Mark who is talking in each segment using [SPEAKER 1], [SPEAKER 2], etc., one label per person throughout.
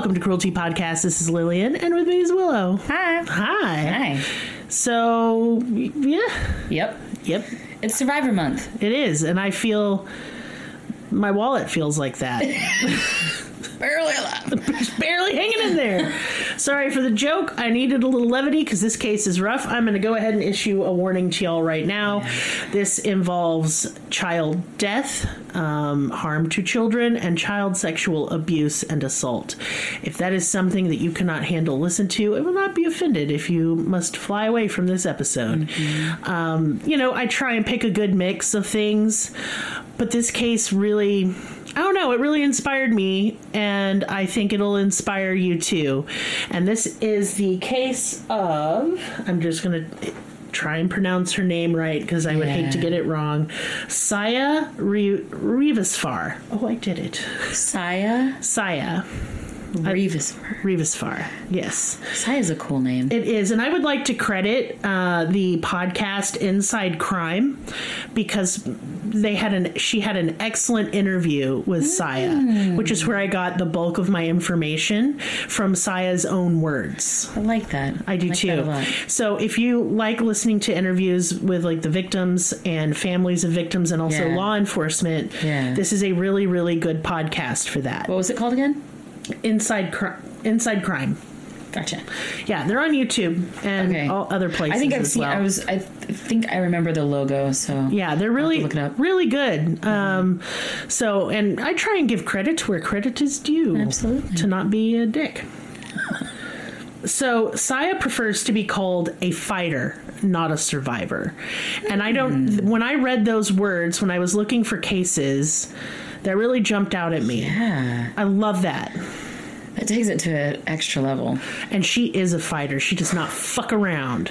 [SPEAKER 1] Welcome to Cruelty Podcast. This is Lillian, and with me is Willow.
[SPEAKER 2] Hi.
[SPEAKER 1] Hi.
[SPEAKER 2] Hi.
[SPEAKER 1] So, yeah,
[SPEAKER 2] Yep.
[SPEAKER 1] yep,
[SPEAKER 2] It's Survivor Month.
[SPEAKER 1] it is, and I feel my wallet feels like that.
[SPEAKER 2] Barely alive.
[SPEAKER 1] Barely hanging in there. Sorry for the joke. I needed a little levity because this case is rough. I'm going to go ahead and issue a warning to y'all right now. This involves child death, um, harm to children, and child sexual abuse and assault. If that is something that you cannot handle, listen to. I will not be offended if you must fly away from this episode. Um, you know, I try and pick a good mix of things, but this case really. I don't know. It really inspired me, and I think it'll inspire you too. And this is the case of. I'm just going to try and pronounce her name right because I would hate to get it wrong. Sayeh Re- Rivazfar. Oh, I did it.
[SPEAKER 2] Sayeh
[SPEAKER 1] Sayeh
[SPEAKER 2] Revis.
[SPEAKER 1] Rivazfar. Yes.
[SPEAKER 2] Sayeh's a cool name.
[SPEAKER 1] It is, and I would like to credit uh, the podcast Inside Crime because they had an she had an excellent interview with Sayeh, which is where I got the bulk of my information from Sayeh's own words.
[SPEAKER 2] I like that.
[SPEAKER 1] I do
[SPEAKER 2] like
[SPEAKER 1] too.
[SPEAKER 2] that.
[SPEAKER 1] So if you like listening to interviews with like the victims and families of victims and also
[SPEAKER 2] Yeah.
[SPEAKER 1] law enforcement,
[SPEAKER 2] Yeah.
[SPEAKER 1] this is a really really good podcast for that.
[SPEAKER 2] What was it called again?
[SPEAKER 1] Inside Cri- Inside Crime.
[SPEAKER 2] Gotcha.
[SPEAKER 1] Yeah, they're on YouTube and
[SPEAKER 2] Okay.
[SPEAKER 1] all other places.
[SPEAKER 2] I think I've seen.
[SPEAKER 1] well.
[SPEAKER 2] I was. I th- think I remember the logo. So
[SPEAKER 1] Yeah, they're really
[SPEAKER 2] look it up.
[SPEAKER 1] really good. Um, so, and I try and give credit to where credit is due.
[SPEAKER 2] Absolutely.
[SPEAKER 1] To not be a dick. So, Sayeh prefers to be called a fighter, not a survivor. And I don't,
[SPEAKER 2] Hmm.
[SPEAKER 1] when I read those words, when I was looking for cases, that really jumped out at me.
[SPEAKER 2] yeah,
[SPEAKER 1] I love that.
[SPEAKER 2] that takes it to an extra level.
[SPEAKER 1] And she is a fighter. She does not fuck around.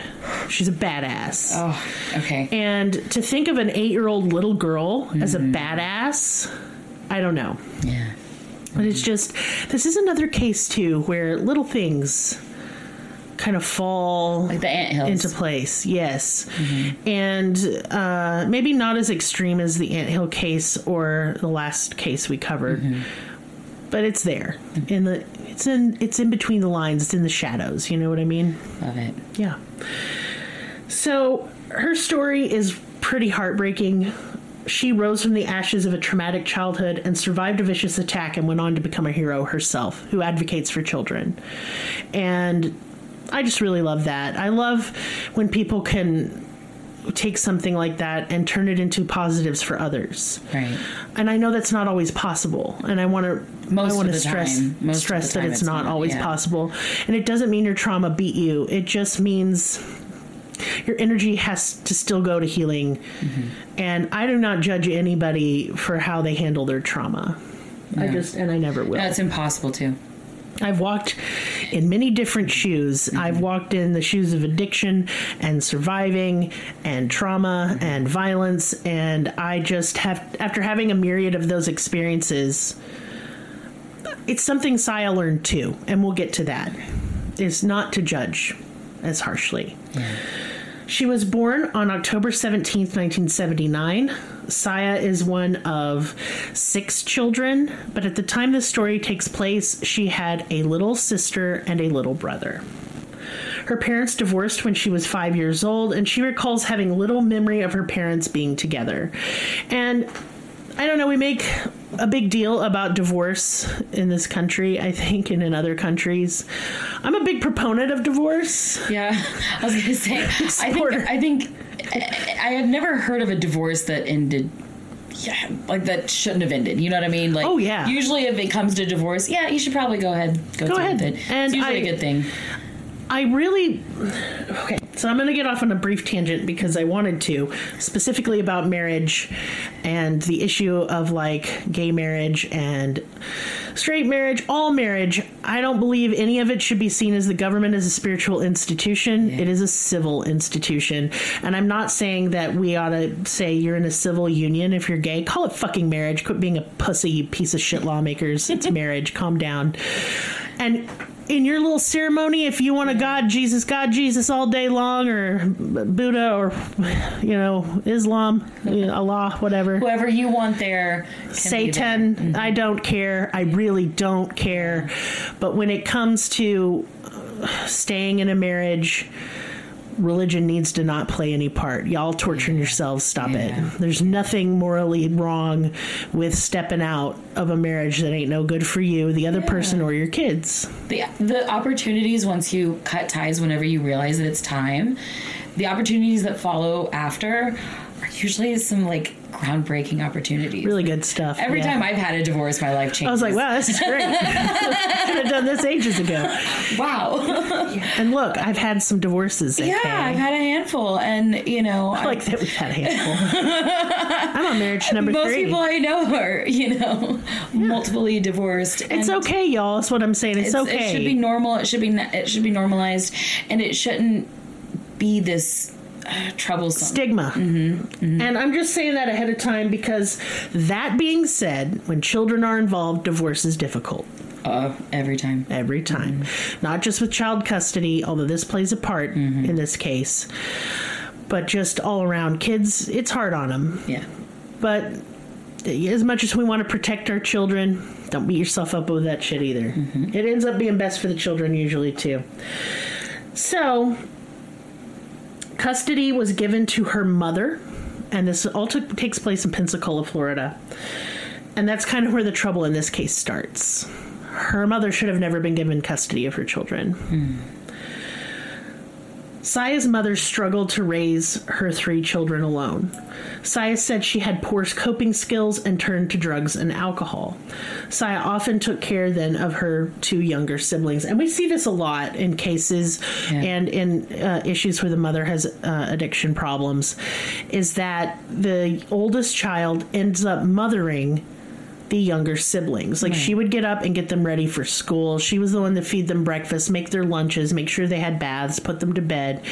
[SPEAKER 1] She's a badass.
[SPEAKER 2] Oh, okay.
[SPEAKER 1] And to think of an eight year old little girl as
[SPEAKER 2] Mm-hmm.
[SPEAKER 1] a badass, I don't know.
[SPEAKER 2] yeah.
[SPEAKER 1] But it's just, this is another case too where little things kind of fall
[SPEAKER 2] Like the anthills.
[SPEAKER 1] into place. Yes.
[SPEAKER 2] Mm-hmm.
[SPEAKER 1] And uh, maybe not as extreme as the anthill case or the last case we covered.
[SPEAKER 2] Mm-hmm.
[SPEAKER 1] But it's there in the it's in it's in between the lines. It's in the shadows. You know what I mean?
[SPEAKER 2] Love it.
[SPEAKER 1] Yeah. So her story is pretty heartbreaking. She rose from the ashes of a traumatic childhood and survived a vicious attack and went on to become a hero herself who advocates for children. And I just really love that. I love when people can take something like that and turn it into positives for others.
[SPEAKER 2] Right.
[SPEAKER 1] And I know that's not always possible. And I want to
[SPEAKER 2] Most
[SPEAKER 1] I want
[SPEAKER 2] of
[SPEAKER 1] to
[SPEAKER 2] the
[SPEAKER 1] stress
[SPEAKER 2] time. Most of
[SPEAKER 1] stress that it's,
[SPEAKER 2] it's
[SPEAKER 1] not,
[SPEAKER 2] not,
[SPEAKER 1] always
[SPEAKER 2] yeah.
[SPEAKER 1] possible. And it doesn't mean your trauma beat you. It just means your energy has to still go to healing.
[SPEAKER 2] Mm-hmm.
[SPEAKER 1] And I do not judge anybody for how they handle their trauma. I just and I never will.
[SPEAKER 2] That's impossible too.
[SPEAKER 1] I've walked in many different shoes. Mm-hmm. I've walked in the shoes of addiction and surviving and trauma mm-hmm. and violence. And I just have, after having a myriad of those experiences, it's something Sayeh learned too. And we'll get to that. Is not to judge as harshly. Mm-hmm. She was born on October 17th, 1979. Sayeh is one of six children, but at the time this story takes place, she had a little sister and a little brother. Her parents divorced when she was five years old, and she recalls having little memory of her parents being together. And I don't know, we make a big deal about divorce in this country, I think, and in other countries. I'm a big proponent of divorce.
[SPEAKER 2] Yeah, I was gonna say. I think. I think. I, I have never heard of a divorce that ended. Yeah, like that shouldn't have ended. You know what I mean? Like,
[SPEAKER 1] Oh, yeah.
[SPEAKER 2] Usually, if it comes to divorce, yeah, you should probably go ahead, go,
[SPEAKER 1] Go ahead.
[SPEAKER 2] with it.
[SPEAKER 1] And
[SPEAKER 2] it's usually
[SPEAKER 1] I-
[SPEAKER 2] a good thing.
[SPEAKER 1] I really okay. So I'm going to get off on a brief tangent because I wanted to, specifically about marriage and the issue of like gay marriage and straight marriage, all marriage. I don't believe any of it should be seen as the government as a spiritual institution. It is a civil institution. And I'm not saying that we ought to say you're in a civil union if you're gay. Call it fucking marriage. Quit being a pussy, you piece of shit lawmakers. It's marriage. Calm down. And in your little ceremony, if you want a God, Jesus, God, Jesus all day long, or Buddha, or you know, Islam, you know, Allah, whatever.
[SPEAKER 2] Whoever you want there. be there.
[SPEAKER 1] Satan, I don't care. I really don't care. But when it comes to staying in a marriage, religion needs to not play any part. Y'all torturing yourselves, stop
[SPEAKER 2] Yeah.
[SPEAKER 1] it. There's nothing morally wrong with stepping out of a marriage that ain't no good for you, the other person, or your kids.
[SPEAKER 2] the the opportunities once you cut ties whenever you realize that it's time the opportunities that follow after are usually some like groundbreaking opportunities
[SPEAKER 1] Really good stuff.
[SPEAKER 2] every
[SPEAKER 1] yeah.
[SPEAKER 2] time i've had a divorce my life changed.
[SPEAKER 1] I was like, wow, this is great. Should have done this ages ago.
[SPEAKER 2] wow
[SPEAKER 1] And look, I've had some divorces.
[SPEAKER 2] Yeah i've had a handful and you know
[SPEAKER 1] I like that we've had a handful. I'm on marriage number
[SPEAKER 2] most
[SPEAKER 1] three.
[SPEAKER 2] people i know are you know multiply divorced
[SPEAKER 1] it's okay, y'all. That's what I'm saying. It's,
[SPEAKER 2] it's-
[SPEAKER 1] okay.
[SPEAKER 2] it should be normal it should be it should be normalized and it shouldn't be this uh, troublesome
[SPEAKER 1] stigma.
[SPEAKER 2] Mm-hmm,
[SPEAKER 1] And I'm just saying that ahead of time because that being said, when children are involved, divorce is difficult
[SPEAKER 2] uh, every time
[SPEAKER 1] every time.
[SPEAKER 2] Mm-hmm.
[SPEAKER 1] Not just with child custody, although this plays a part in this case, but just all around. Kids, it's hard on them.
[SPEAKER 2] yeah
[SPEAKER 1] But as much as we want to protect our children, don't beat yourself up with that shit either.
[SPEAKER 2] Mm-hmm.
[SPEAKER 1] It ends up being best for the children usually too. So, custody was given to her mother, and this all took, takes place in Pensacola, Florida. And that's kind of where the trouble in this case starts. Her mother should have never been given custody of her children. Hmm. Sayeh's mother struggled to raise her three children alone. Sayeh said she had poor coping skills and turned to drugs and alcohol. Sayeh often took care then of her two younger siblings. And we see this a lot in cases
[SPEAKER 2] Yeah.
[SPEAKER 1] and in uh, issues where the mother has uh, addiction problems, is that the oldest child ends up mothering the younger siblings. Like she would get up and get them ready for school. She was the one to feed them breakfast, make their lunches, make sure they had baths, put them to bed.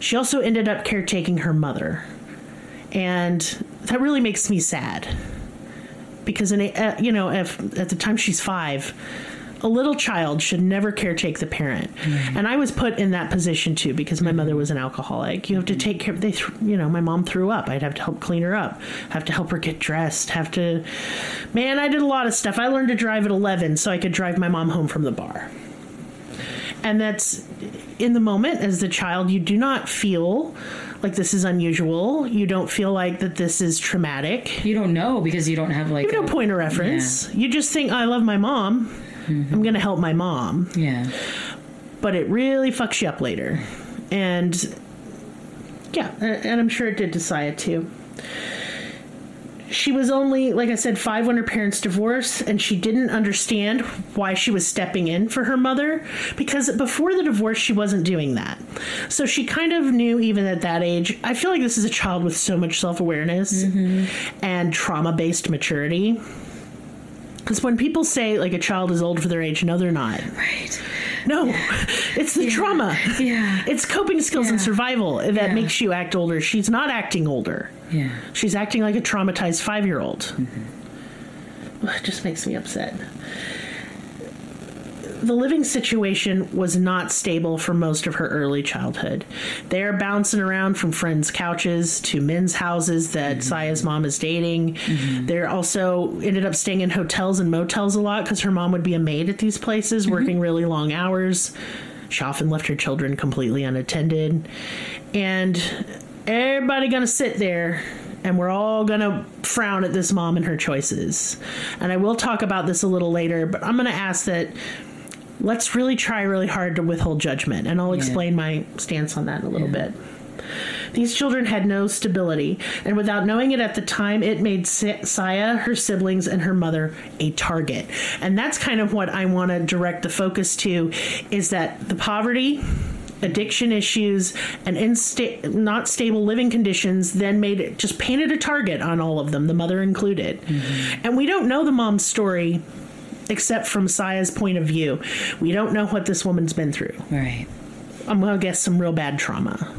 [SPEAKER 1] She also ended up caretaking her mother. And that really makes me sad. Because in a, uh, you know, if at the time she's 5, a little child should never caretake the parent. Mm-hmm. And I was put in that position too because my mother mm-hmm. was an alcoholic. You have to take care of they th- you know, my mom threw up. I'd have to help clean her up, have to help her get dressed, have to Man, I did a lot of stuff. I learned to drive at 11 so I could drive my mom home from the bar. And that's in the moment as the child you do not feel like this is unusual. You don't feel like that this is traumatic.
[SPEAKER 2] You don't know because you don't have like
[SPEAKER 1] You have no
[SPEAKER 2] a-
[SPEAKER 1] point of reference. You just think oh, I love my mom. Mm-hmm. I'm going to help my mom
[SPEAKER 2] Yeah.
[SPEAKER 1] but it really fucks you up later. And yeah, and I'm sure it did to Sayeh too. She was only, like I said, five when her parents divorced, and she didn't understand why she was stepping in for her mother because before the divorce, she wasn't doing that. So she kind of knew, even at that age. I feel like this is a child with so much self awareness mm-hmm. and trauma based maturity. Because when people say like a child is old for their age, no, they're not.
[SPEAKER 2] Right.
[SPEAKER 1] No, it's the trauma.
[SPEAKER 2] Yeah.
[SPEAKER 1] It's coping skills and survival that
[SPEAKER 2] Yeah.
[SPEAKER 1] makes you act older. She's not acting older.
[SPEAKER 2] Yeah.
[SPEAKER 1] She's acting like a traumatized five year old.
[SPEAKER 2] Mm-hmm.
[SPEAKER 1] It just makes me upset. The living situation was not stable for most of her early childhood. They are bouncing around from friends' couches to men's houses that mm-hmm. Saya's mom is dating. Mm-hmm. They're also ended up staying in hotels and motels a lot because her mom would be a maid at these places, mm-hmm. working really long hours. She often left her children completely unattended. And everybody gonna sit there and we're all gonna frown at this mom and her choices. And I will talk about this a little later, but I'm gonna ask that let's really try really hard to withhold judgment, and I'll explain my stance on that in a little bit. These children had no stability, and without knowing it at the time, it made Sa- Sayeh, her siblings, and her mother a target. And that's kind of what I want to direct the focus to is that the poverty addiction issues, and insta- not stable living conditions then made it just painted a target on all of them, the mother included. Mm-hmm. And we don't know the mom's story except from Sayeh's point of view. We don't know what this woman's been through.
[SPEAKER 2] Right.
[SPEAKER 1] I'm going to guess some real bad trauma.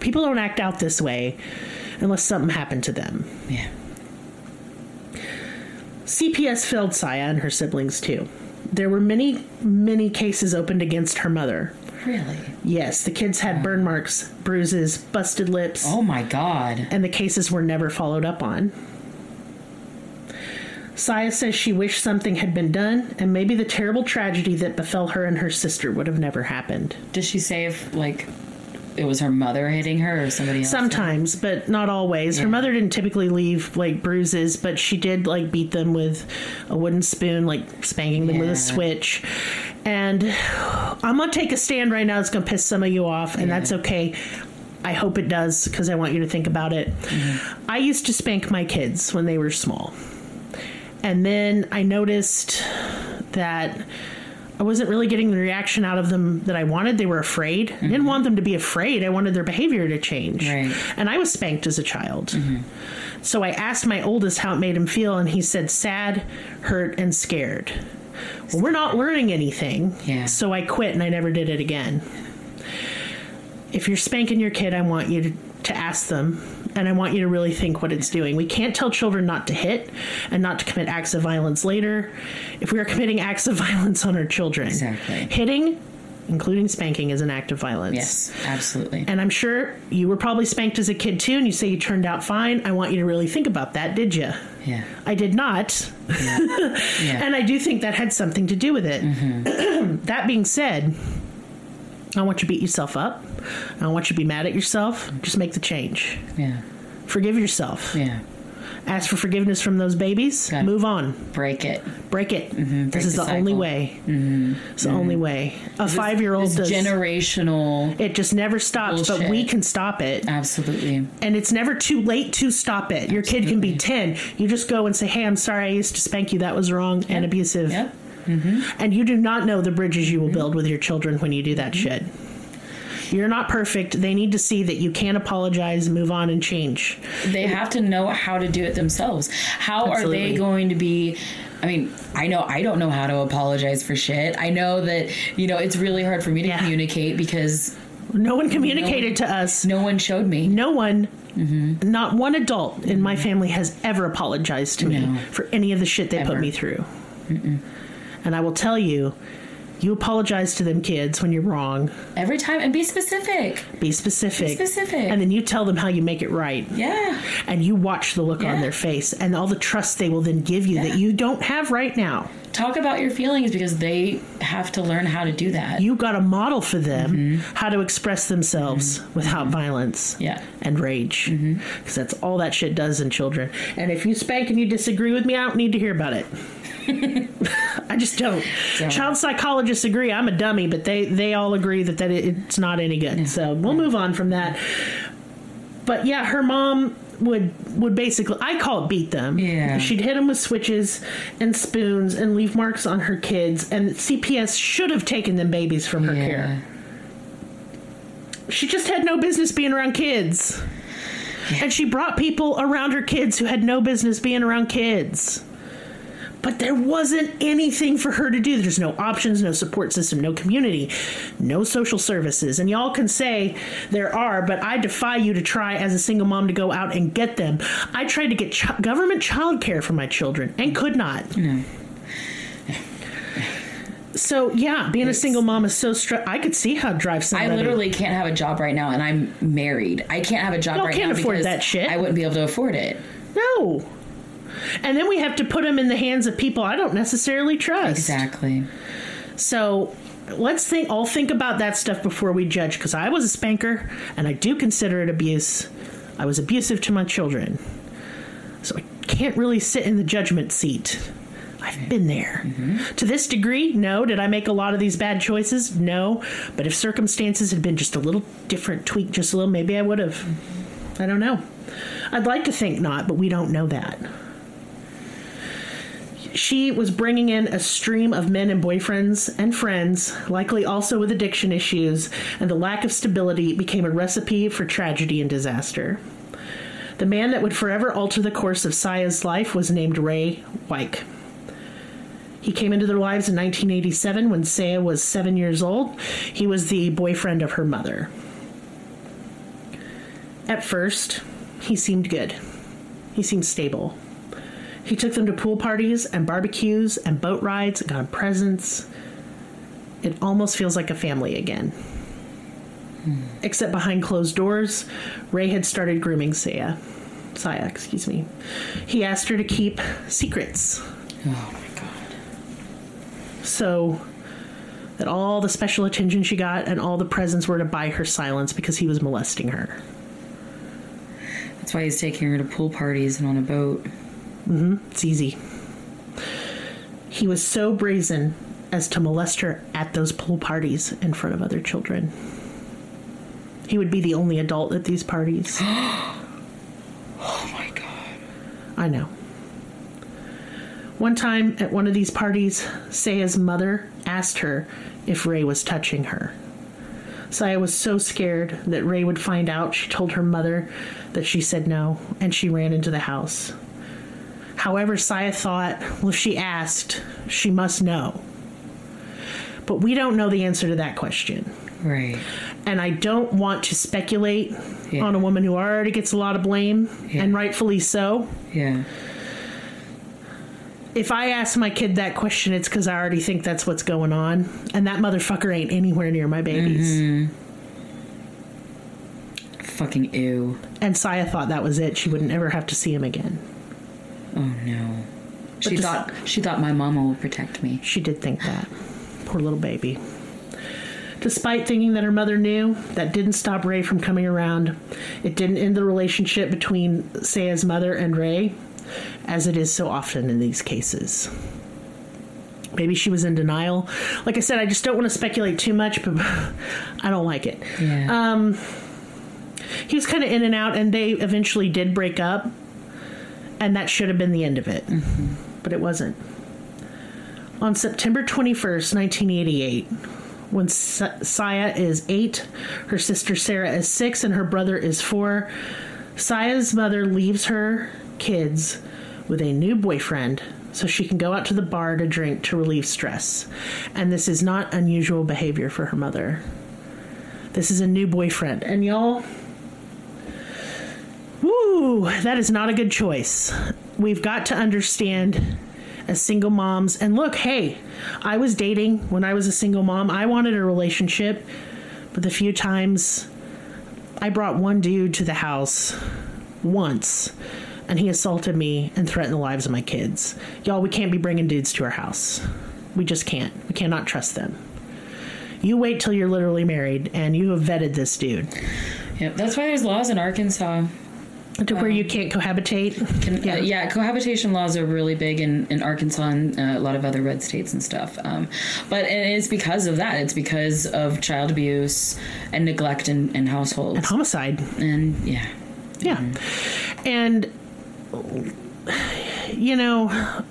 [SPEAKER 1] People don't act out this way unless something happened to them.
[SPEAKER 2] Yeah.
[SPEAKER 1] CPS failed Sayeh and her siblings too. There were many, many cases opened against her mother.
[SPEAKER 2] Really?
[SPEAKER 1] Yes, the kids had burn marks, bruises, busted lips,
[SPEAKER 2] Oh my god.
[SPEAKER 1] and the cases were never followed up on. Sayeh says she wished something had been done, and maybe the terrible tragedy that befell her and her sister would have never happened.
[SPEAKER 2] Does she say if like it was her mother hitting her or somebody else?
[SPEAKER 1] Sometimes, but not always. Her mother didn't typically leave like bruises, but she did like beat them with a wooden spoon, like spanking them with a switch. And I'm gonna take a stand right now. It's gonna piss some of you off, and that's okay. I hope it does because I want you to think about it. Mm-hmm. I used to spank my kids when they were small. And then I noticed that I wasn't really getting the reaction out of them that I wanted. They were afraid. I didn't mm-hmm. want them to be afraid. I wanted their behavior to change.
[SPEAKER 2] Right.
[SPEAKER 1] And I was spanked as a child. Mm-hmm. So I asked my oldest how it made him feel, and he said sad, hurt, and scared. Well, we're not learning anything.
[SPEAKER 2] Yeah.
[SPEAKER 1] So I quit and I never did it again. If you're spanking your kid, I want you to, to ask them and I want you to really think what it's doing. We can't tell children not to hit and not to commit acts of violence later if we are committing acts of violence on our children.
[SPEAKER 2] Exactly.
[SPEAKER 1] Hitting, including spanking, is an act of violence.
[SPEAKER 2] Yes, absolutely.
[SPEAKER 1] And I'm sure you were probably spanked as a kid too, and you say you turned out fine. I want you to really think about that, did you?
[SPEAKER 2] yeah.
[SPEAKER 1] I did not.
[SPEAKER 2] Yeah.
[SPEAKER 1] And I do think that had something to do with it. Mm-hmm. that being said, I don't want you to beat yourself up. I don't want you to be mad at yourself. Just make the change.
[SPEAKER 2] yeah.
[SPEAKER 1] Forgive yourself.
[SPEAKER 2] Yeah.
[SPEAKER 1] Ask for forgiveness from those babies.
[SPEAKER 2] Got.
[SPEAKER 1] Move on.
[SPEAKER 2] Break it.
[SPEAKER 1] Break it. Mm-hmm.
[SPEAKER 2] break
[SPEAKER 1] this is
[SPEAKER 2] the
[SPEAKER 1] the, only way. Mm-hmm. It's the only mm-hmm. way. A five year old does.
[SPEAKER 2] generational
[SPEAKER 1] it just never stops, but we can stop it.
[SPEAKER 2] absolutely.
[SPEAKER 1] and it's never too late to stop it. Your kid can be 10. You just go and say, "Hey, I'm sorry I used to spank you. That was wrong and abusive."
[SPEAKER 2] Yep. Mm-hmm.
[SPEAKER 1] And you do not know the bridges you will build with your children when you do that mm-hmm. shit. You're not perfect. They need to see that you can apologize, move on, and change.
[SPEAKER 2] They have to know how to do it themselves. How are they going to be? I mean, I know I don't know how to apologize for shit. I know that, you know, it's really hard for me to
[SPEAKER 1] Yeah.
[SPEAKER 2] communicate because
[SPEAKER 1] No one communicated to us.
[SPEAKER 2] no one showed me.
[SPEAKER 1] No one, mm-hmm. not one adult in my family has ever apologized to me for any of the shit they put me through. And I will tell you, you apologize to them kids when you're wrong.
[SPEAKER 2] Every time and be specific.
[SPEAKER 1] Be specific.
[SPEAKER 2] Be specific.
[SPEAKER 1] And then you tell them how you make it right.
[SPEAKER 2] Yeah.
[SPEAKER 1] And you watch the look on their face and all the trust they will then give you that you don't have right now.
[SPEAKER 2] Talk about your feelings because they have to learn how to do that.
[SPEAKER 1] You've got to model for them mm-hmm. how to express themselves mm-hmm. without violence
[SPEAKER 2] Yeah.
[SPEAKER 1] and rage. Mm-hmm. Because that's all that shit does in children. And if you spank and you disagree with me, I don't need to hear about it. I just don't. Child psychologists agree I'm a dummy, but they, they all agree that, that it, it's not any good. So we'll move on from that. But yeah, her mom would would basically I call it beat them.
[SPEAKER 2] Yeah.
[SPEAKER 1] She'd hit them with switches and spoons and leave marks on her kids. And CPS should have taken them babies from her care. She just had no business being around kids. And she brought people around her kids who had no business being around kids. But there wasn't anything for her to do. There's no options, no support system, no community, no social services. And y'all can say there are, but I defy you to try as a single mom to go out and get them. I tried to get ch- government child care for my children and could not.
[SPEAKER 2] No.
[SPEAKER 1] So, yeah, being a single mom is so stressful. I could see how it drives
[SPEAKER 2] I literally can't have a job right now and I'm married. I can't have a job
[SPEAKER 1] Y'all
[SPEAKER 2] right
[SPEAKER 1] can't
[SPEAKER 2] now
[SPEAKER 1] afford
[SPEAKER 2] because
[SPEAKER 1] that shit.
[SPEAKER 2] I wouldn't be able to afford it.
[SPEAKER 1] No. And then we have to put them in the hands of people I don't necessarily trust.
[SPEAKER 2] Exactly.
[SPEAKER 1] So let's think. I'll think about that stuff before we judge because I was a spanker and I do consider it abuse. I was abusive to my children, so I can't really sit in the judgment seat. I've been there. Mm-hmm. To this degree, no. Did I make a lot of these bad choices? No. But if circumstances had been just a little different, tweaked just a little, maybe I would have. Mm-hmm. I don't know. I'd like to think not, but we don't know that. She was bringing in a stream of men and boyfriends and friends, likely also with addiction issues, and the lack of stability became a recipe for tragedy and disaster. The man that would forever alter the course of Sayeh's life was named Ray Wike. He came into their lives in 1987 when Sayeh was seven years old. He was the boyfriend of her mother. At first, he seemed good. He seemed stable. He took them to pool parties and barbecues and boat rides and got them presents. It almost feels like a family again. Except behind closed doors, Ray had started grooming Sayeh. Sayeh, excuse me. He asked her to keep secrets
[SPEAKER 2] Oh my god.
[SPEAKER 1] so that all the special attention she got and all the presents were to buy her silence because he was molesting her.
[SPEAKER 2] That's why he's taking her to pool parties and on a boat. Mm-hmm.
[SPEAKER 1] It's easy. He was so brazen as to molest her at those pool parties in front of other children. He would be the only adult at these parties.
[SPEAKER 2] Oh my god.
[SPEAKER 1] I know. One time at one of these parties, Sayeh's mother asked her if Ray was touching her. Sayeh was so scared that Ray would find out. She told her mother that she said no, and she ran into the house. However, Sayeh thought, well, if she asked, she must know. But we don't know the answer to that question.
[SPEAKER 2] Right.
[SPEAKER 1] And I don't want to speculate
[SPEAKER 2] Yeah.
[SPEAKER 1] on a woman who already gets a lot of blame,
[SPEAKER 2] Yeah.
[SPEAKER 1] and rightfully so.
[SPEAKER 2] Yeah.
[SPEAKER 1] if I ask my kid that question, it's because I already think that's what's going on, and that motherfucker ain't anywhere near my babies. Mm-hmm.
[SPEAKER 2] Fucking ew.
[SPEAKER 1] And Sayeh thought that was it; she wouldn't ever have to see him again.
[SPEAKER 2] Oh no. She
[SPEAKER 1] this-
[SPEAKER 2] thought she thought my mama would protect me.
[SPEAKER 1] She did think that. Poor little baby. Despite thinking that her mother knew, that didn't stop Ray from coming around. It didn't end the relationship between Sayeh's mother and Ray, as it is so often in these cases. Maybe she was in denial. Like I said, I just don't want to speculate too much, but I don't like it.
[SPEAKER 2] Yeah.
[SPEAKER 1] Um, he was kind of in and out, and they eventually did break up, and that should have been the end of it, mm-hmm. but it wasn't. On September 21st, 1988, when Sa- Sayeh is eight, her sister Sara is six, and her brother is four, Sayeh's mother leaves her kids with a new boyfriend so she can go out to the bar to drink to relieve stress. And this is not unusual behavior for her mother. This is a new boyfriend. And y'all, woo, that is not a good choice. We've got to understand as single moms. And look, hey, I was dating when I was a single mom. I wanted a relationship, but the few times I brought one dude to the house once and he assaulted me and threatened the lives of my kids. Y'all, we can't be bringing dudes to our house. We just can't. We cannot trust them. You wait till you're literally married and you have vetted this dude
[SPEAKER 2] Yep. That's why there's laws in Arkansas.
[SPEAKER 1] To where you can't cohabitate.
[SPEAKER 2] Can, yeah. yeah, cohabitation laws are really big in, in Arkansas and uh, a lot of other red states and stuff. Um, but and it's because of that. It's because of child abuse and neglect in, in households.
[SPEAKER 1] And Homicide.
[SPEAKER 2] And yeah,
[SPEAKER 1] Yeah. And you know,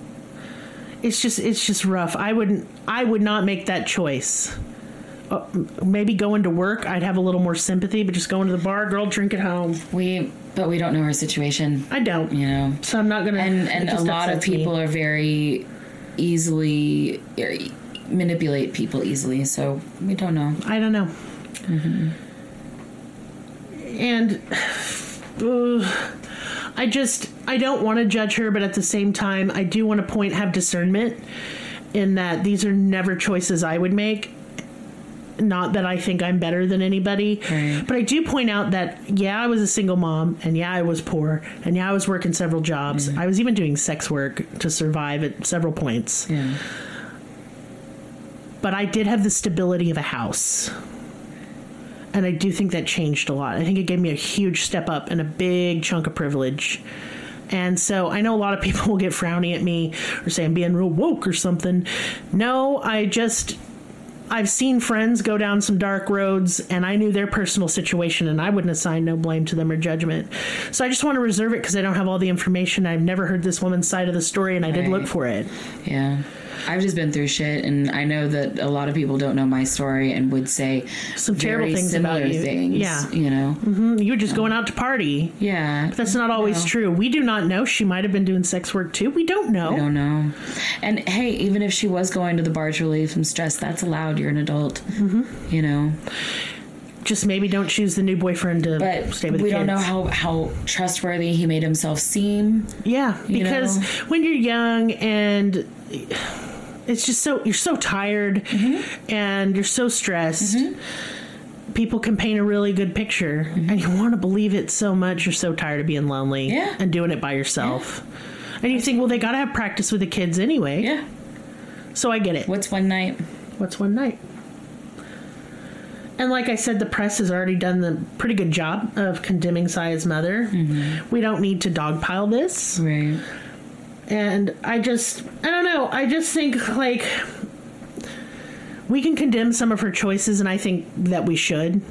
[SPEAKER 1] it's just it's just rough. I wouldn't I would not make that choice. Uh, maybe going to work, I'd have a little more sympathy, but just going to the bar, girl, drink at home.
[SPEAKER 2] we but we don't know her situation.
[SPEAKER 1] I don't.
[SPEAKER 2] You know,
[SPEAKER 1] So I'm not gonna.
[SPEAKER 2] and and a lot of
[SPEAKER 1] upsets me.
[SPEAKER 2] people are very easily er, manipulate people easily. So we don't know.
[SPEAKER 1] I don't know. And uh, I just I don't want to judge her, but at the same time, I do want to point have discernment in that these are never choices I would make. Not that I think I'm better than anybody,
[SPEAKER 2] Right.
[SPEAKER 1] but I do point out that yeah, I was a single mom, and yeah, I was poor, and yeah, I was working several jobs. I was even doing sex work to survive at several points
[SPEAKER 2] Yeah.
[SPEAKER 1] but I did have the stability of a house. And I do think that changed a lot. I think it gave me a huge step up and a big chunk of privilege. And so I know a lot of people will get frowny at me or say I'm being real woke or something. No, I just I've seen friends go down some dark roads, and I knew their personal situation, and I wouldn't assign no blame to them or judgment. So I just want to reserve it because I don't have all the information. I've never heard this woman's side of the story, and I did look for it.
[SPEAKER 2] Yeah. I've just been through shit, and I know that a lot of people don't know my story and would say
[SPEAKER 1] Some terrible things about you.
[SPEAKER 2] things.
[SPEAKER 1] Yeah.
[SPEAKER 2] You know?
[SPEAKER 1] Mm, You were just going out to party.
[SPEAKER 2] Yeah.
[SPEAKER 1] but That's not always
[SPEAKER 2] No.
[SPEAKER 1] true. We do not know. She might have been doing sex work too. We don't know.
[SPEAKER 2] I don't know. And hey, even if she was going to the bar to relieve some stress, that's allowed. You're an adult. Mm-hmm. You know?
[SPEAKER 1] Just maybe don't choose the new boyfriend to
[SPEAKER 2] But
[SPEAKER 1] stay with
[SPEAKER 2] we don't know how, how trustworthy he made himself seem.
[SPEAKER 1] Yeah,
[SPEAKER 2] you
[SPEAKER 1] because
[SPEAKER 2] know?
[SPEAKER 1] when you're young and it's just so you're so tired
[SPEAKER 2] Mm-hmm.
[SPEAKER 1] and you're so stressed. Mm-hmm. People can paint a really good picture, mm-hmm. and you want to believe it so much. You're so tired of being lonely
[SPEAKER 2] Yeah.
[SPEAKER 1] and doing it by yourself. And you think, well, they got to have practice with the kids anyway.
[SPEAKER 2] Yeah.
[SPEAKER 1] So I get it.
[SPEAKER 2] What's one night?
[SPEAKER 1] What's one night? And like I said, the press has already done the pretty good job of condemning Sayeh's mother. Mm-hmm. We don't need to dogpile this.
[SPEAKER 2] Right.
[SPEAKER 1] And I just, I don't know. I just think like we can condemn some of her choices, and I think that we should,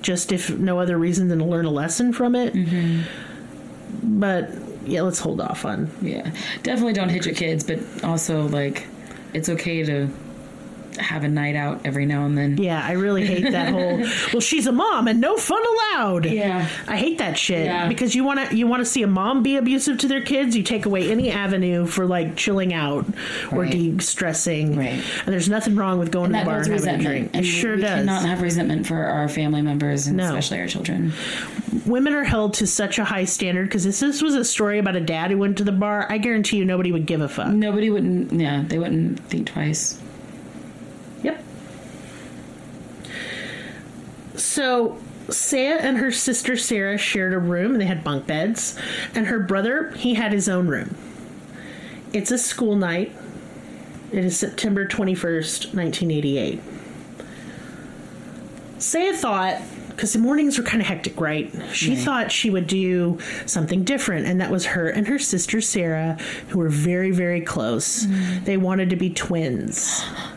[SPEAKER 1] just if no other reason than to learn a lesson from it. Mm-hmm. But yeah, let's hold off on.
[SPEAKER 2] Yeah. Definitely don't hit your kids, but also, like, it's okay to have a night out every now and then.
[SPEAKER 1] Yeah, I really hate that whole. Well, she's a mom and no fun allowed.
[SPEAKER 2] Yeah.
[SPEAKER 1] I hate that shit
[SPEAKER 2] Yeah.
[SPEAKER 1] because you want to you want to see a mom be abusive to their kids. You take away any avenue for like chilling out or
[SPEAKER 2] Right.
[SPEAKER 1] de-stressing.
[SPEAKER 2] Right.
[SPEAKER 1] And there's nothing wrong with going
[SPEAKER 2] And
[SPEAKER 1] to the bar and having a drink. It
[SPEAKER 2] And
[SPEAKER 1] sure
[SPEAKER 2] we
[SPEAKER 1] does.
[SPEAKER 2] cannot have resentment for our family members and
[SPEAKER 1] No.
[SPEAKER 2] especially our children.
[SPEAKER 1] Women are held to such a high standard because if this was a story about a dad who went to the bar, I guarantee you nobody would give a fuck.
[SPEAKER 2] Nobody wouldn't, yeah, they wouldn't think twice.
[SPEAKER 1] So Sayeh and her sister Sara shared a room and they had bunk beds. And her brother, he had his own room. It's a school night. It is September 21st, 1988. Sayeh thought, because the mornings were kind of hectic, right? She thought she would do something different, and that was her and her sister Sara, who were very, very close. Mm. They wanted to be twins,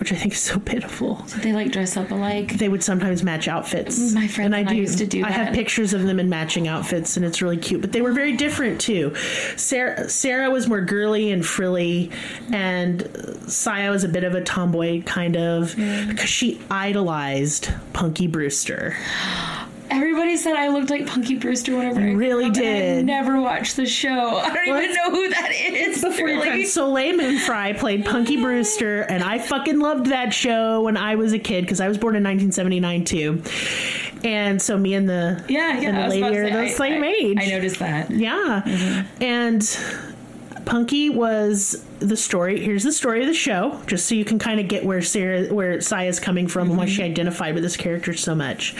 [SPEAKER 1] which I think is so pitiful.
[SPEAKER 2] They like dress up alike?
[SPEAKER 1] They would sometimes match outfits.
[SPEAKER 2] My friends and I used to do
[SPEAKER 1] I have pictures of them in matching outfits, and it's really cute. But they were very different too. Sara, Sara was more girly and frilly, and Sayeh was a bit of a tomboy kind of because she idolized Punky Brewster.
[SPEAKER 2] Everybody said I looked like Punky Brewster whenever I
[SPEAKER 1] really
[SPEAKER 2] and I
[SPEAKER 1] did.
[SPEAKER 2] never watched the show. I don't
[SPEAKER 1] Well,
[SPEAKER 2] even know who that is.
[SPEAKER 1] Before your
[SPEAKER 2] really.
[SPEAKER 1] time, Soleil Moon Frye played Punky Brewster, and I fucking loved that show when I was a kid because I was born in 1979 too. And so me and the
[SPEAKER 2] yeah, yeah.
[SPEAKER 1] and the
[SPEAKER 2] I was about
[SPEAKER 1] lady are the same
[SPEAKER 2] I-
[SPEAKER 1] age.
[SPEAKER 2] I noticed that.
[SPEAKER 1] Yeah. Mm-hmm. And Punky was the story. Here's the story of the show, just so you can kind of get where Sara, where Sayeh's coming from and why mm-hmm. she identified with this character so much.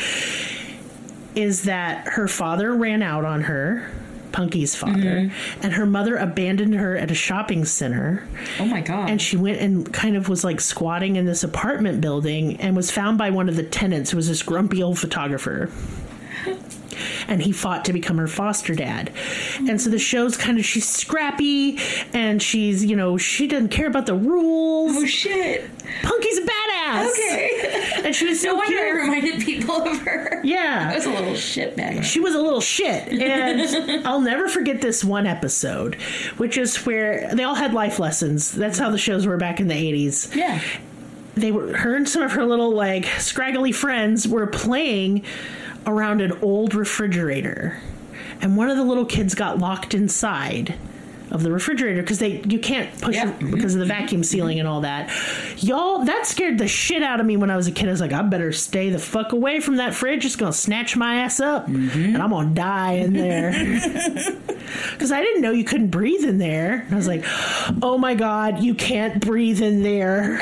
[SPEAKER 1] Is that her father ran out on her, Punky's father, mm-hmm. and her mother abandoned her at a shopping center.
[SPEAKER 2] Oh my god.
[SPEAKER 1] And she went and kind of was like squatting in this apartment building and was found by one of the tenants who was this grumpy old photographer. And he fought to become her foster dad. And so the show's kind of, she's scrappy and she's, you know, she doesn't care about the rules.
[SPEAKER 2] oh shit.
[SPEAKER 1] Punky's a badass.
[SPEAKER 2] Okay.
[SPEAKER 1] And she was so
[SPEAKER 2] no wonder
[SPEAKER 1] cute.
[SPEAKER 2] I reminded people of her. I
[SPEAKER 1] Yeah.
[SPEAKER 2] was a little shit bag.
[SPEAKER 1] She was a little shit. And I'll never forget this one episode, which is where they all had life lessons. That's how the shows were back in the 80s.
[SPEAKER 2] Yeah.
[SPEAKER 1] they were her and some of her little like scraggly friends were playing around an old refrigerator and one of the little kids got locked inside of the refrigerator because they you can't push
[SPEAKER 2] Yeah.
[SPEAKER 1] it because of the vacuum sealing and all that. Y'all, that scared the shit out of me when I was a kid. I was like, I better stay the fuck away from that fridge. It's gonna snatch my ass up, mm-hmm. and I'm gonna die in there. Because I didn't know you couldn't breathe in there. I was like, oh my god, you can't breathe in there.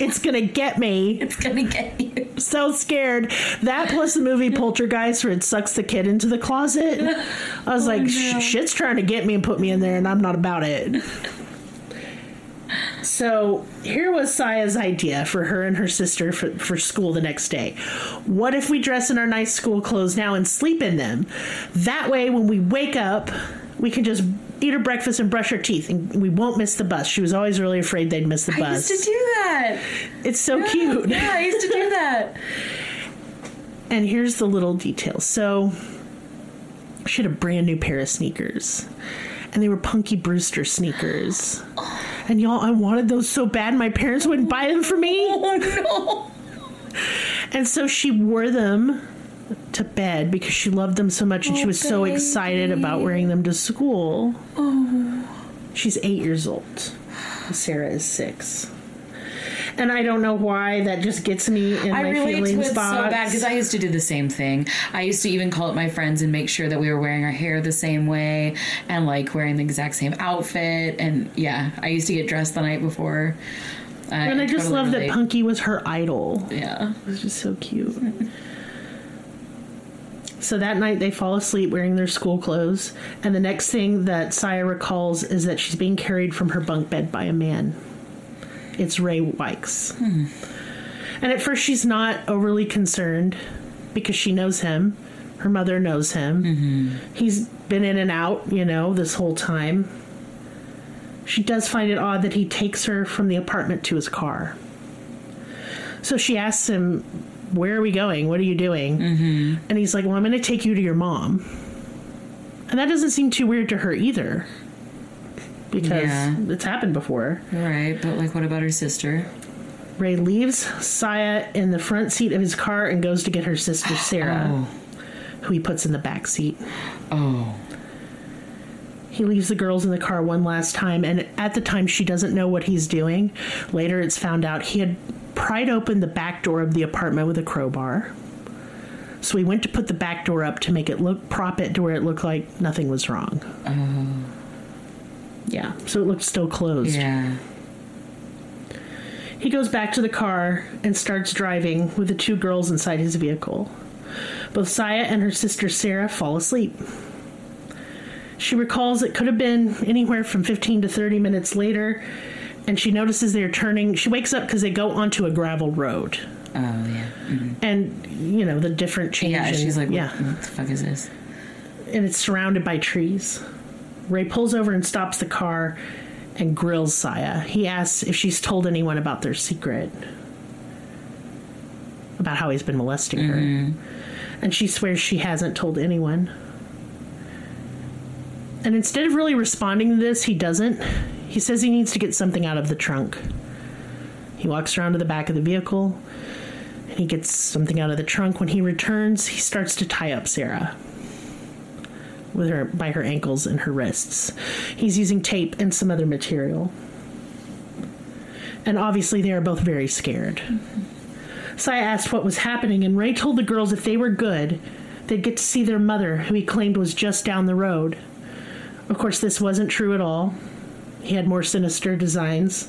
[SPEAKER 1] It's gonna get me.
[SPEAKER 2] It's gonna get you.
[SPEAKER 1] So scared. That plus the movie Poltergeist where it sucks the kid into the closet. I was oh, like, "Sh- shit's trying to get me and put me in there, and I'm not about it. So here was Sayeh's idea for her and her sister for, for school the next day. What if we dress in our nice school clothes now and sleep in them? That way, when we wake up, we can just eat our breakfast and brush our teeth, and we won't miss the bus. She was always really afraid they'd miss the
[SPEAKER 2] I
[SPEAKER 1] bus.
[SPEAKER 2] used to do that.
[SPEAKER 1] it's so cute.
[SPEAKER 2] Yeah, I used to do that.
[SPEAKER 1] And here's the little detail. So she had a brand new pair of sneakers. And they were Punky Brewster sneakers. And y'all, I wanted those so bad my parents wouldn't buy them for me.
[SPEAKER 2] Oh no.
[SPEAKER 1] And so she wore them to bed because she loved them so much and she
[SPEAKER 2] Oh,
[SPEAKER 1] was so excited about wearing them to school. Oh. She's eight years old. Sara is six. And I don't know why that just gets me in
[SPEAKER 2] I
[SPEAKER 1] my
[SPEAKER 2] relate to
[SPEAKER 1] feelings
[SPEAKER 2] it so bad because I used to do the same thing. I used to even call up my friends and make sure that we were wearing our hair the same way and like wearing the exact same outfit. And yeah, I used to get dressed the night before.
[SPEAKER 1] and I just
[SPEAKER 2] totally
[SPEAKER 1] love that. Punky was her idol.
[SPEAKER 2] Yeah.
[SPEAKER 1] It was just so cute. So that night they fall asleep wearing their school clothes, and the next thing that Sayeh recalls is that she's being carried from her bunk bed by a man. It's Ray Wikes. And at first she's not overly concerned because she knows him. Her mother knows him. He's been in and out, you know, this whole time. She does find it odd that he takes her from the apartment to his car. So she asks him, Where are we going? What are you doing? Mm-hmm. And he's like, Well, I'm going to take you to your mom. And that doesn't seem too weird to her either. Because
[SPEAKER 2] Yeah.
[SPEAKER 1] it's happened before.
[SPEAKER 2] Right. But like, what about her sister?
[SPEAKER 1] Ray leaves Sayeh in the front seat of his car and goes to get her sister Sara, oh. who he puts in the back seat.
[SPEAKER 2] Oh.
[SPEAKER 1] He leaves the girls in the car one last time, and at the time, she doesn't know what he's doing. Later, it's found out he had pried open the back door of the apartment with a crowbar. So he went to put the back door up to make it look, prop it to where it looked like nothing was wrong. Oh. Yeah, so it looked still closed.
[SPEAKER 2] Yeah.
[SPEAKER 1] He goes back to the car and starts driving with the two girls inside his vehicle. Both Sayeh and her sister Sara fall asleep. She recalls it could have been anywhere from 15 to 30 minutes later, and she notices they're turning. She wakes up because they go onto a gravel road.
[SPEAKER 2] Oh yeah. Mhm.
[SPEAKER 1] And, you know, the different change.
[SPEAKER 2] Yeah.
[SPEAKER 1] in-
[SPEAKER 2] She's like,
[SPEAKER 1] yeah.
[SPEAKER 2] what the fuck is this?
[SPEAKER 1] and it's surrounded by trees. Ray pulls over and stops the car and grills Sayeh. He asks if she's told anyone about their secret, about how he's been molesting her. Mm-hmm. And she swears she hasn't told anyone. And instead of really responding to this, he doesn't. He says he needs to get something out of the trunk. He walks around to the back of the vehicle and he gets something out of the trunk. When he returns, he starts to tie up Sara with her by her ankles and her wrists. He's using tape and some other material. And obviously they are both very scared. Sayeh asked what was happening, and Ray told the girls if they were good, they'd get to see their mother, who he claimed was just down the road. Of course, this wasn't true at all. He had more sinister designs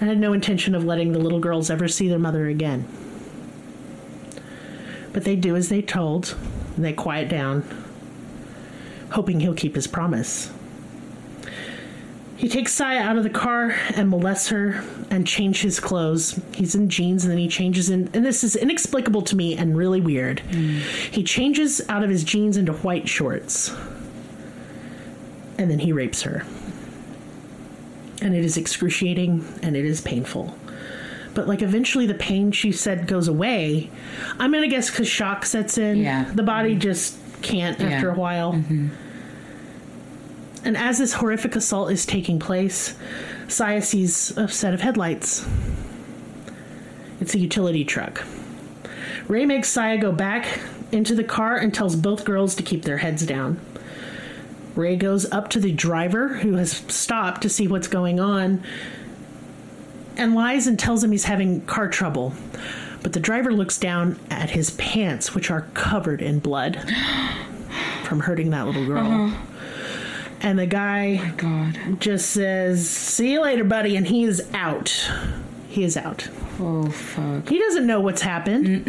[SPEAKER 1] and had no intention of letting the little girls ever see their mother again. But they do as they told, and they quiet down, hoping he'll keep his promise. He takes Sayeh out of the car and molests her and changes his clothes. He's in jeans and then he changes in, and this is inexplicable to me and really weird. Mm. He changes out of his jeans into white shorts. And then he rapes her. And it is excruciating and it is painful. But like eventually the pain she said goes away. I'm gonna guess because shock sets in.
[SPEAKER 2] Yeah.
[SPEAKER 1] The body mm-hmm. just can't after a while. Mm-hmm. And as this horrific assault is taking place, Sayeh sees a set of headlights. It's a utility truck. Ray makes Sayeh go back into the car and tells both girls to keep their heads down. Ray goes up to the driver who has stopped to see what's going on and lies and tells him he's having car trouble. But the driver looks down at his pants, which are covered in blood from hurting that little girl. And the guy
[SPEAKER 2] God.
[SPEAKER 1] just says, See you later, buddy. And he is out. He is out.
[SPEAKER 2] Oh fuck.
[SPEAKER 1] He doesn't know what's happened.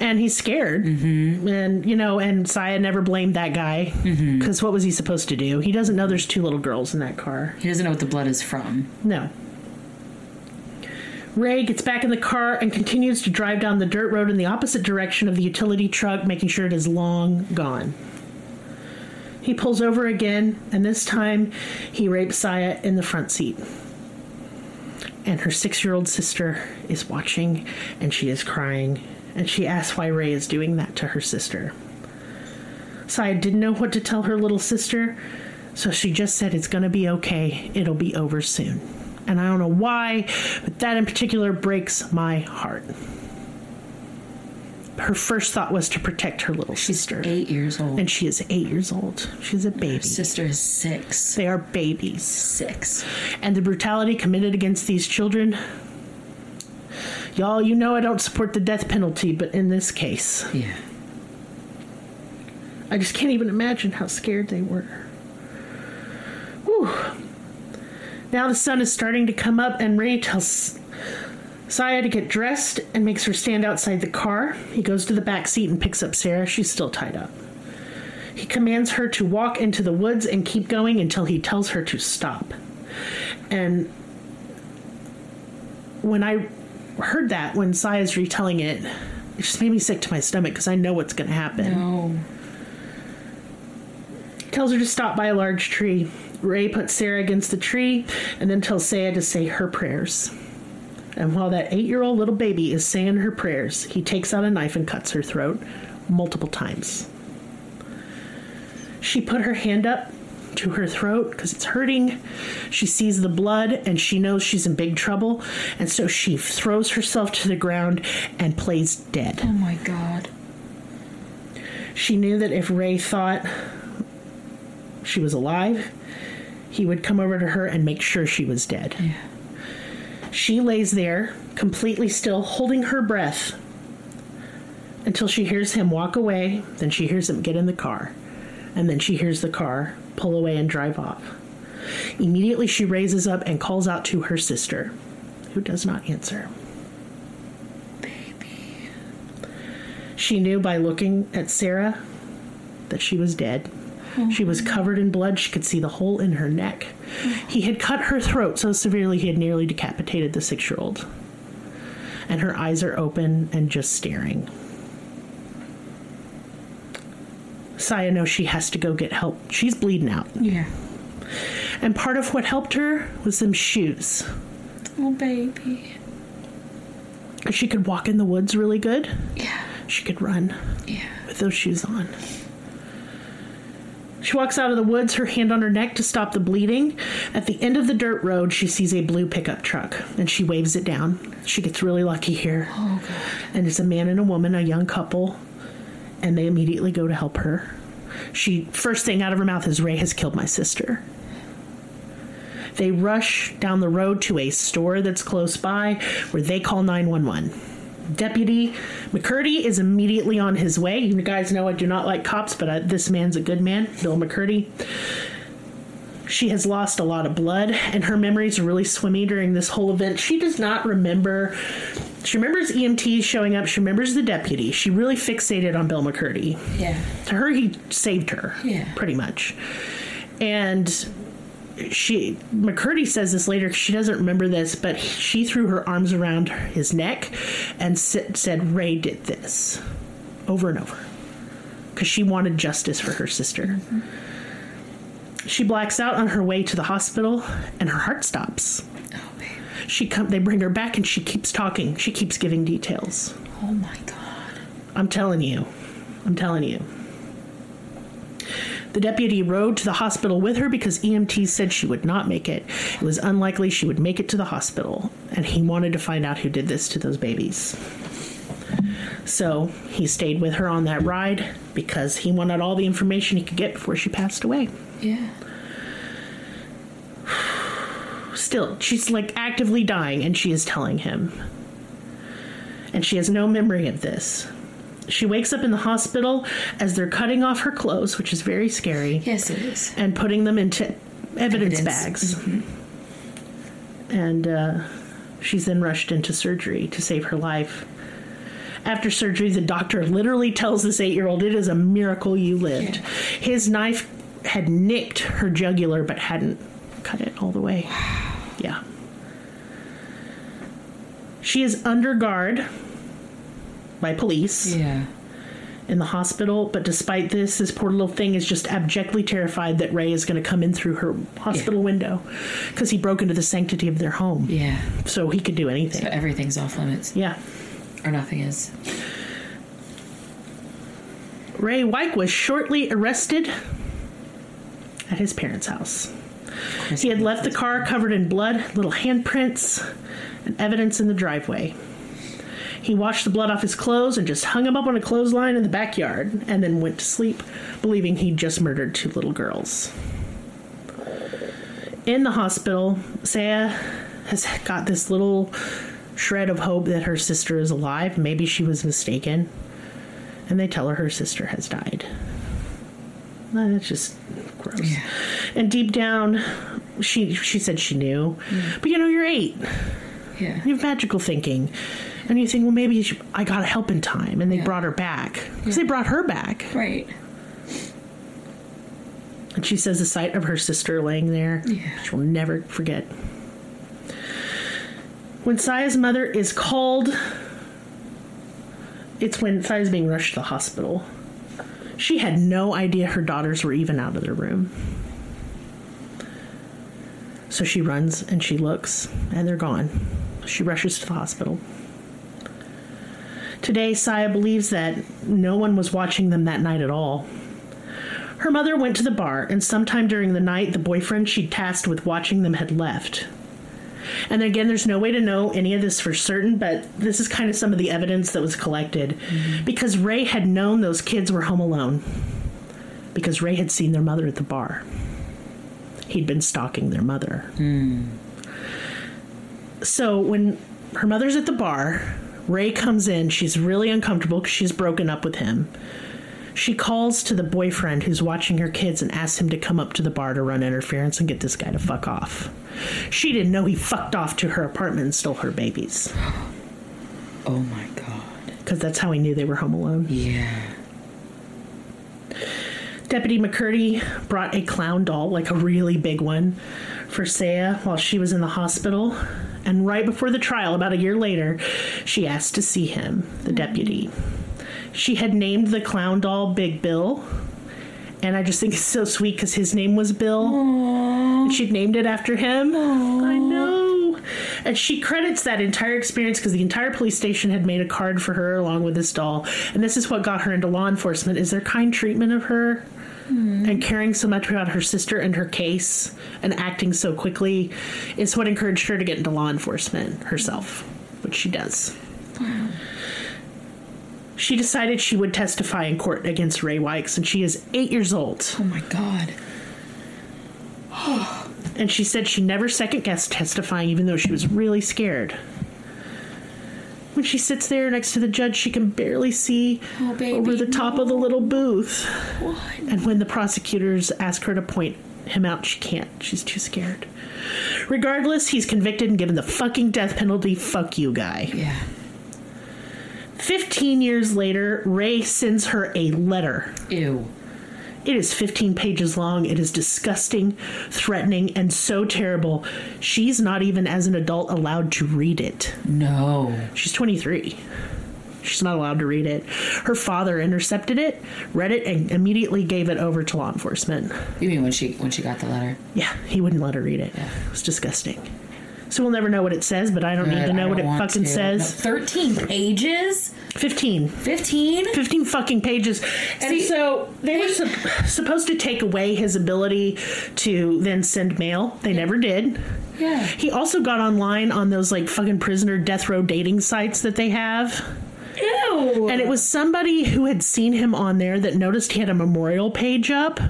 [SPEAKER 1] And he's scared. Mm-hmm. And, you know, and Sayeh never blamed that guy. Because what was he supposed to do? He doesn't know there's two little girls in that car.
[SPEAKER 2] He doesn't know what the blood is from.
[SPEAKER 1] No. Ray gets back in the car and continues to drive down the dirt road in the opposite direction of the utility truck, making sure it is long gone. He pulls over again, and this time he rapes Sayeh in the front seat. And her six year old sister is watching, and she is crying, and she asks why Ray is doing that to her sister. Sayeh didn't know what to tell her little sister, so she just said, It's gonna be okay, it'll be over soon. And I don't know why, but that in particular breaks my heart. Her first thought was to protect her little sister.
[SPEAKER 2] Eight years old.
[SPEAKER 1] And she is eight years old. She's a baby.
[SPEAKER 2] sister is six.
[SPEAKER 1] They are babies.
[SPEAKER 2] Six.
[SPEAKER 1] And the brutality committed against these children. Y'all, you know I don't support the death penalty, but in this case,
[SPEAKER 2] Yeah.
[SPEAKER 1] I just can't even imagine how scared they were. Whew. Now the sun is starting to come up, and Ray tells Sayeh to get dressed and makes her stand outside the car. He goes to the back seat and picks up Sara. She's still tied up. He commands her to walk into the woods and keep going until he tells her to stop. And when I heard that, when Sayeh's retelling it, it just made me sick to my stomach because I know what's going to happen
[SPEAKER 2] No.
[SPEAKER 1] tells her to stop by a large tree. Ray puts Sara against the tree and then tells Sayeh to say her prayers. And while that eight year old little baby is saying her prayers, he takes out a knife and cuts her throat multiple times. She put her hand up to her throat because it's hurting. She sees the blood and she knows she's in big trouble. And so she throws herself to the ground and plays dead.
[SPEAKER 2] Oh my god.
[SPEAKER 1] She knew that if Ray thought she was alive, he would come over to her and make sure she was dead.
[SPEAKER 2] Yeah.
[SPEAKER 1] She lays there, completely still, holding her breath until she hears him walk away. Then she hears him get in the car. And then she hears the car pull away and drive off. Immediately, she raises up and calls out to her sister, who does not answer. She knew by looking at Sara that she was dead. She was covered in blood. She could see the hole in her neck. He had cut her throat so severely he had nearly decapitated the six year old. And her eyes are open and just staring. Sayeh knows she has to go get help. She's bleeding out.
[SPEAKER 2] Yeah.
[SPEAKER 1] And part of what helped her was some shoes.
[SPEAKER 2] Oh baby.
[SPEAKER 1] She could walk in the woods really good.
[SPEAKER 2] Yeah.
[SPEAKER 1] She could run
[SPEAKER 2] Yeah.
[SPEAKER 1] with those shoes on. She walks out of the woods, her hand on her neck to stop the bleeding. At the end of the dirt road, she sees a blue pickup truck and she waves it down. She gets really lucky here.
[SPEAKER 2] Oh.
[SPEAKER 1] And it's a man and a woman, a young couple, and they immediately go to help her. She first thing out of her mouth is Ray has killed my sister. They rush down the road to a store that's close by where they call 911. Deputy McCurdy is immediately on his way. You guys know I do not like cops, but I, this man's a good man, Bill McCurdy. She has lost a lot of blood, and her memories are really swimmy during this whole event. She does not remember. She remembers EMTs showing up. She remembers the deputy. She really fixated on Bill McCurdy.
[SPEAKER 2] Yeah.
[SPEAKER 1] To her, he saved her.
[SPEAKER 2] Yeah.
[SPEAKER 1] Pretty much. And she McCurdy says this later she doesn't remember this, but she threw her arms around his neck and said, "Ray did this," over and over, because she wanted justice for her sister. She blacks out on her way to the hospital, and her heart stops.
[SPEAKER 2] Oh.
[SPEAKER 1] She come, they bring her back, and she keeps talking. She keeps giving details.
[SPEAKER 2] Oh my god.
[SPEAKER 1] I'm telling you. I'm telling you. The deputy rode to the hospital with her because EMTs said she would not make it. It was unlikely she would make it to the hospital, and he wanted to find out who did this to those babies. So he stayed with her on that ride because he wanted all the information he could get before she passed away.
[SPEAKER 2] Yeah.
[SPEAKER 1] Still, she's like actively dying, and she is telling him. And she has no memory of this. She wakes up in the hospital as they're cutting off her clothes, which is very scary,
[SPEAKER 2] Yes, it is.
[SPEAKER 1] and putting them into evidence,
[SPEAKER 2] Evidence.
[SPEAKER 1] bags. And uh, she's then rushed into surgery to save her life. After surgery, the doctor literally tells this eight year old, It is a miracle you lived.
[SPEAKER 2] Yeah.
[SPEAKER 1] His knife had nicked her jugular but hadn't cut it all the way. Yeah. She is under guard by police
[SPEAKER 2] Yeah.
[SPEAKER 1] in the hospital. But despite this, this poor little thing is just abjectly terrified that Ray is going to come in through her hospital
[SPEAKER 2] Yeah.
[SPEAKER 1] window because he broke into the sanctity of their home.
[SPEAKER 2] Yeah.
[SPEAKER 1] So he could do anything.
[SPEAKER 2] But everything's off limits.
[SPEAKER 1] Yeah.
[SPEAKER 2] Or nothing is.
[SPEAKER 1] Ray Wike was shortly arrested at his parents' house. He had left the car covered in blood, little handprints, and evidence in the driveway. He washed the blood off his clothes and just hung him up on a clothesline in the backyard, and then went to sleep, believing he'd just murdered two little girls. In the hospital, Sayeh has got this little shred of hope that her sister is alive. Maybe she was mistaken. And they tell her her sister has died. That's just gross.
[SPEAKER 2] Yeah.
[SPEAKER 1] And deep down, she she said she knew, mm. but you know you're eight.
[SPEAKER 2] Yeah.
[SPEAKER 1] You have magical thinking, and you think, well, maybe she, I got help in time, and they
[SPEAKER 2] Yeah.
[SPEAKER 1] brought her back because they brought her back.
[SPEAKER 2] Right.
[SPEAKER 1] And she says the sight of her sister laying there,
[SPEAKER 2] Yeah.
[SPEAKER 1] she will never forget. When Sayeh's mother is called, it's when Sayeh's being rushed to the hospital. She had no idea her daughters were even out of their room. So she runs and she looks, and they're gone. She rushes to the hospital. Today, Sayeh believes that no one was watching them that night at all. Her mother went to the bar, and sometime during the night, the boyfriend she'd tasked with watching them had left. And again, there's no way to know any of this for certain, but this is kind of some of the evidence that was collected. Mm-hmm. Because Ray had known those kids were home alone. Because Ray had seen their mother at the bar. He'd been stalking their mother. Hmm. So when her mother's at the bar, Ray comes in. She's really uncomfortable because she's broken up with him. She calls to the boyfriend who's watching her kids and asks him to come up to the bar to run interference and get this guy to fuck off. She didn't know he fucked off to her apartment and stole her babies
[SPEAKER 2] Oh my god.
[SPEAKER 1] because that's how he knew they were home alone.
[SPEAKER 2] Yeah.
[SPEAKER 1] Deputy McCurdy brought a clown doll, like a really big one, for Sayeh while she was in the hospital. And right before the trial, about a year later, she asked to see him, the deputy. She had named the clown doll Big Bill. And I just think it's so sweet because his name was Bill. And she'd named it after him. I know. And she credits that entire experience because the entire police station had made a card for her along with this doll. And this is what got her into law enforcement is their kind treatment of her and caring so much about her sister and her case and acting so quickly is what encouraged her to get into law enforcement herself, which she does. She decided she would testify in court against Ray Wikes, and she is eight years old.
[SPEAKER 2] Oh my god.
[SPEAKER 1] And she said she never second guessed testifying, even though she was really scared. When she sits there next to the judge, she can barely see
[SPEAKER 2] Oh, baby,
[SPEAKER 1] over the top of the little booth.
[SPEAKER 2] What?
[SPEAKER 1] And when the prosecutors ask her to point him out, she can't. She's too scared. Regardless, he's convicted and given the fucking death penalty. Fuck you, guy.
[SPEAKER 2] Yeah.
[SPEAKER 1] 15 years later, Ray sends her a letter.
[SPEAKER 2] Ew.
[SPEAKER 1] It is 15 pages long. It is disgusting, threatening, and so terrible. She's not even, as an adult, allowed to read it.
[SPEAKER 2] No.
[SPEAKER 1] She's 23. She's not allowed to read it. Her father intercepted it, read it, and immediately gave it over to law enforcement.
[SPEAKER 2] You mean when she when she got the letter?
[SPEAKER 1] Yeah, he wouldn't let her read it. It was disgusting. So we'll never know what it says, but I don't need
[SPEAKER 2] Good,
[SPEAKER 1] to know what it fucking
[SPEAKER 2] to.
[SPEAKER 1] says.
[SPEAKER 2] No, Thirteen pages.
[SPEAKER 1] 15.
[SPEAKER 2] Fifteen.
[SPEAKER 1] 15 fucking pages. And
[SPEAKER 2] See,
[SPEAKER 1] so they were sup- supposed to take away his ability to then send mail. They never did.
[SPEAKER 2] Yeah.
[SPEAKER 1] He also got online on those like fucking prisoner death row dating sites that they have.
[SPEAKER 2] Ew.
[SPEAKER 1] And it was somebody who had seen him on there that noticed he had a memorial page up.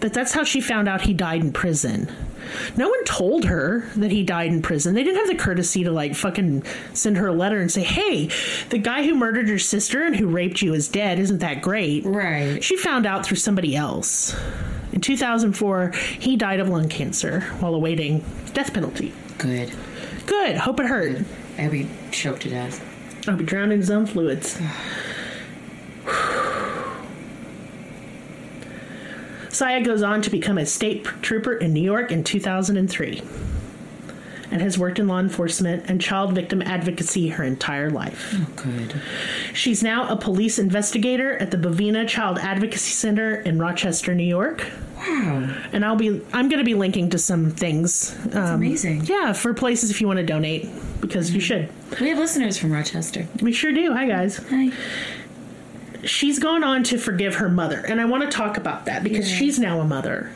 [SPEAKER 1] But that's how she found out he died in prison. No one told her that he died in prison. They didn't have the courtesy to like fucking send her a letter and say, "Hey, the guy who murdered your sister and who raped you is dead. Isn't that great?"
[SPEAKER 2] Right.
[SPEAKER 1] She found out through somebody else. In 2004, he died of lung cancer while awaiting death penalty.
[SPEAKER 2] Good.
[SPEAKER 1] Good. Hope it hurt.
[SPEAKER 2] Hope he choked to death.
[SPEAKER 1] I'll be drowned in his own fluids. Sayeh goes on to become a state trooper in New York in 2003. and has worked in law enforcement and child victim advocacy her entire life.
[SPEAKER 2] Oh, good.
[SPEAKER 1] She's now a police investigator at the Bivona Child Advocacy Center in Rochester, New York.
[SPEAKER 2] Wow.
[SPEAKER 1] And I'll be I'm going to be linking to some things.
[SPEAKER 2] That's um, amazing.
[SPEAKER 1] Yeah, for places if you want to donate because you mm-hmm. should.
[SPEAKER 2] We have listeners from Rochester.
[SPEAKER 1] We sure do. Hi guys.
[SPEAKER 2] Hi.
[SPEAKER 1] She's gone on to forgive her mother, and I want to talk about that because
[SPEAKER 2] Yeah.
[SPEAKER 1] she's now a mother.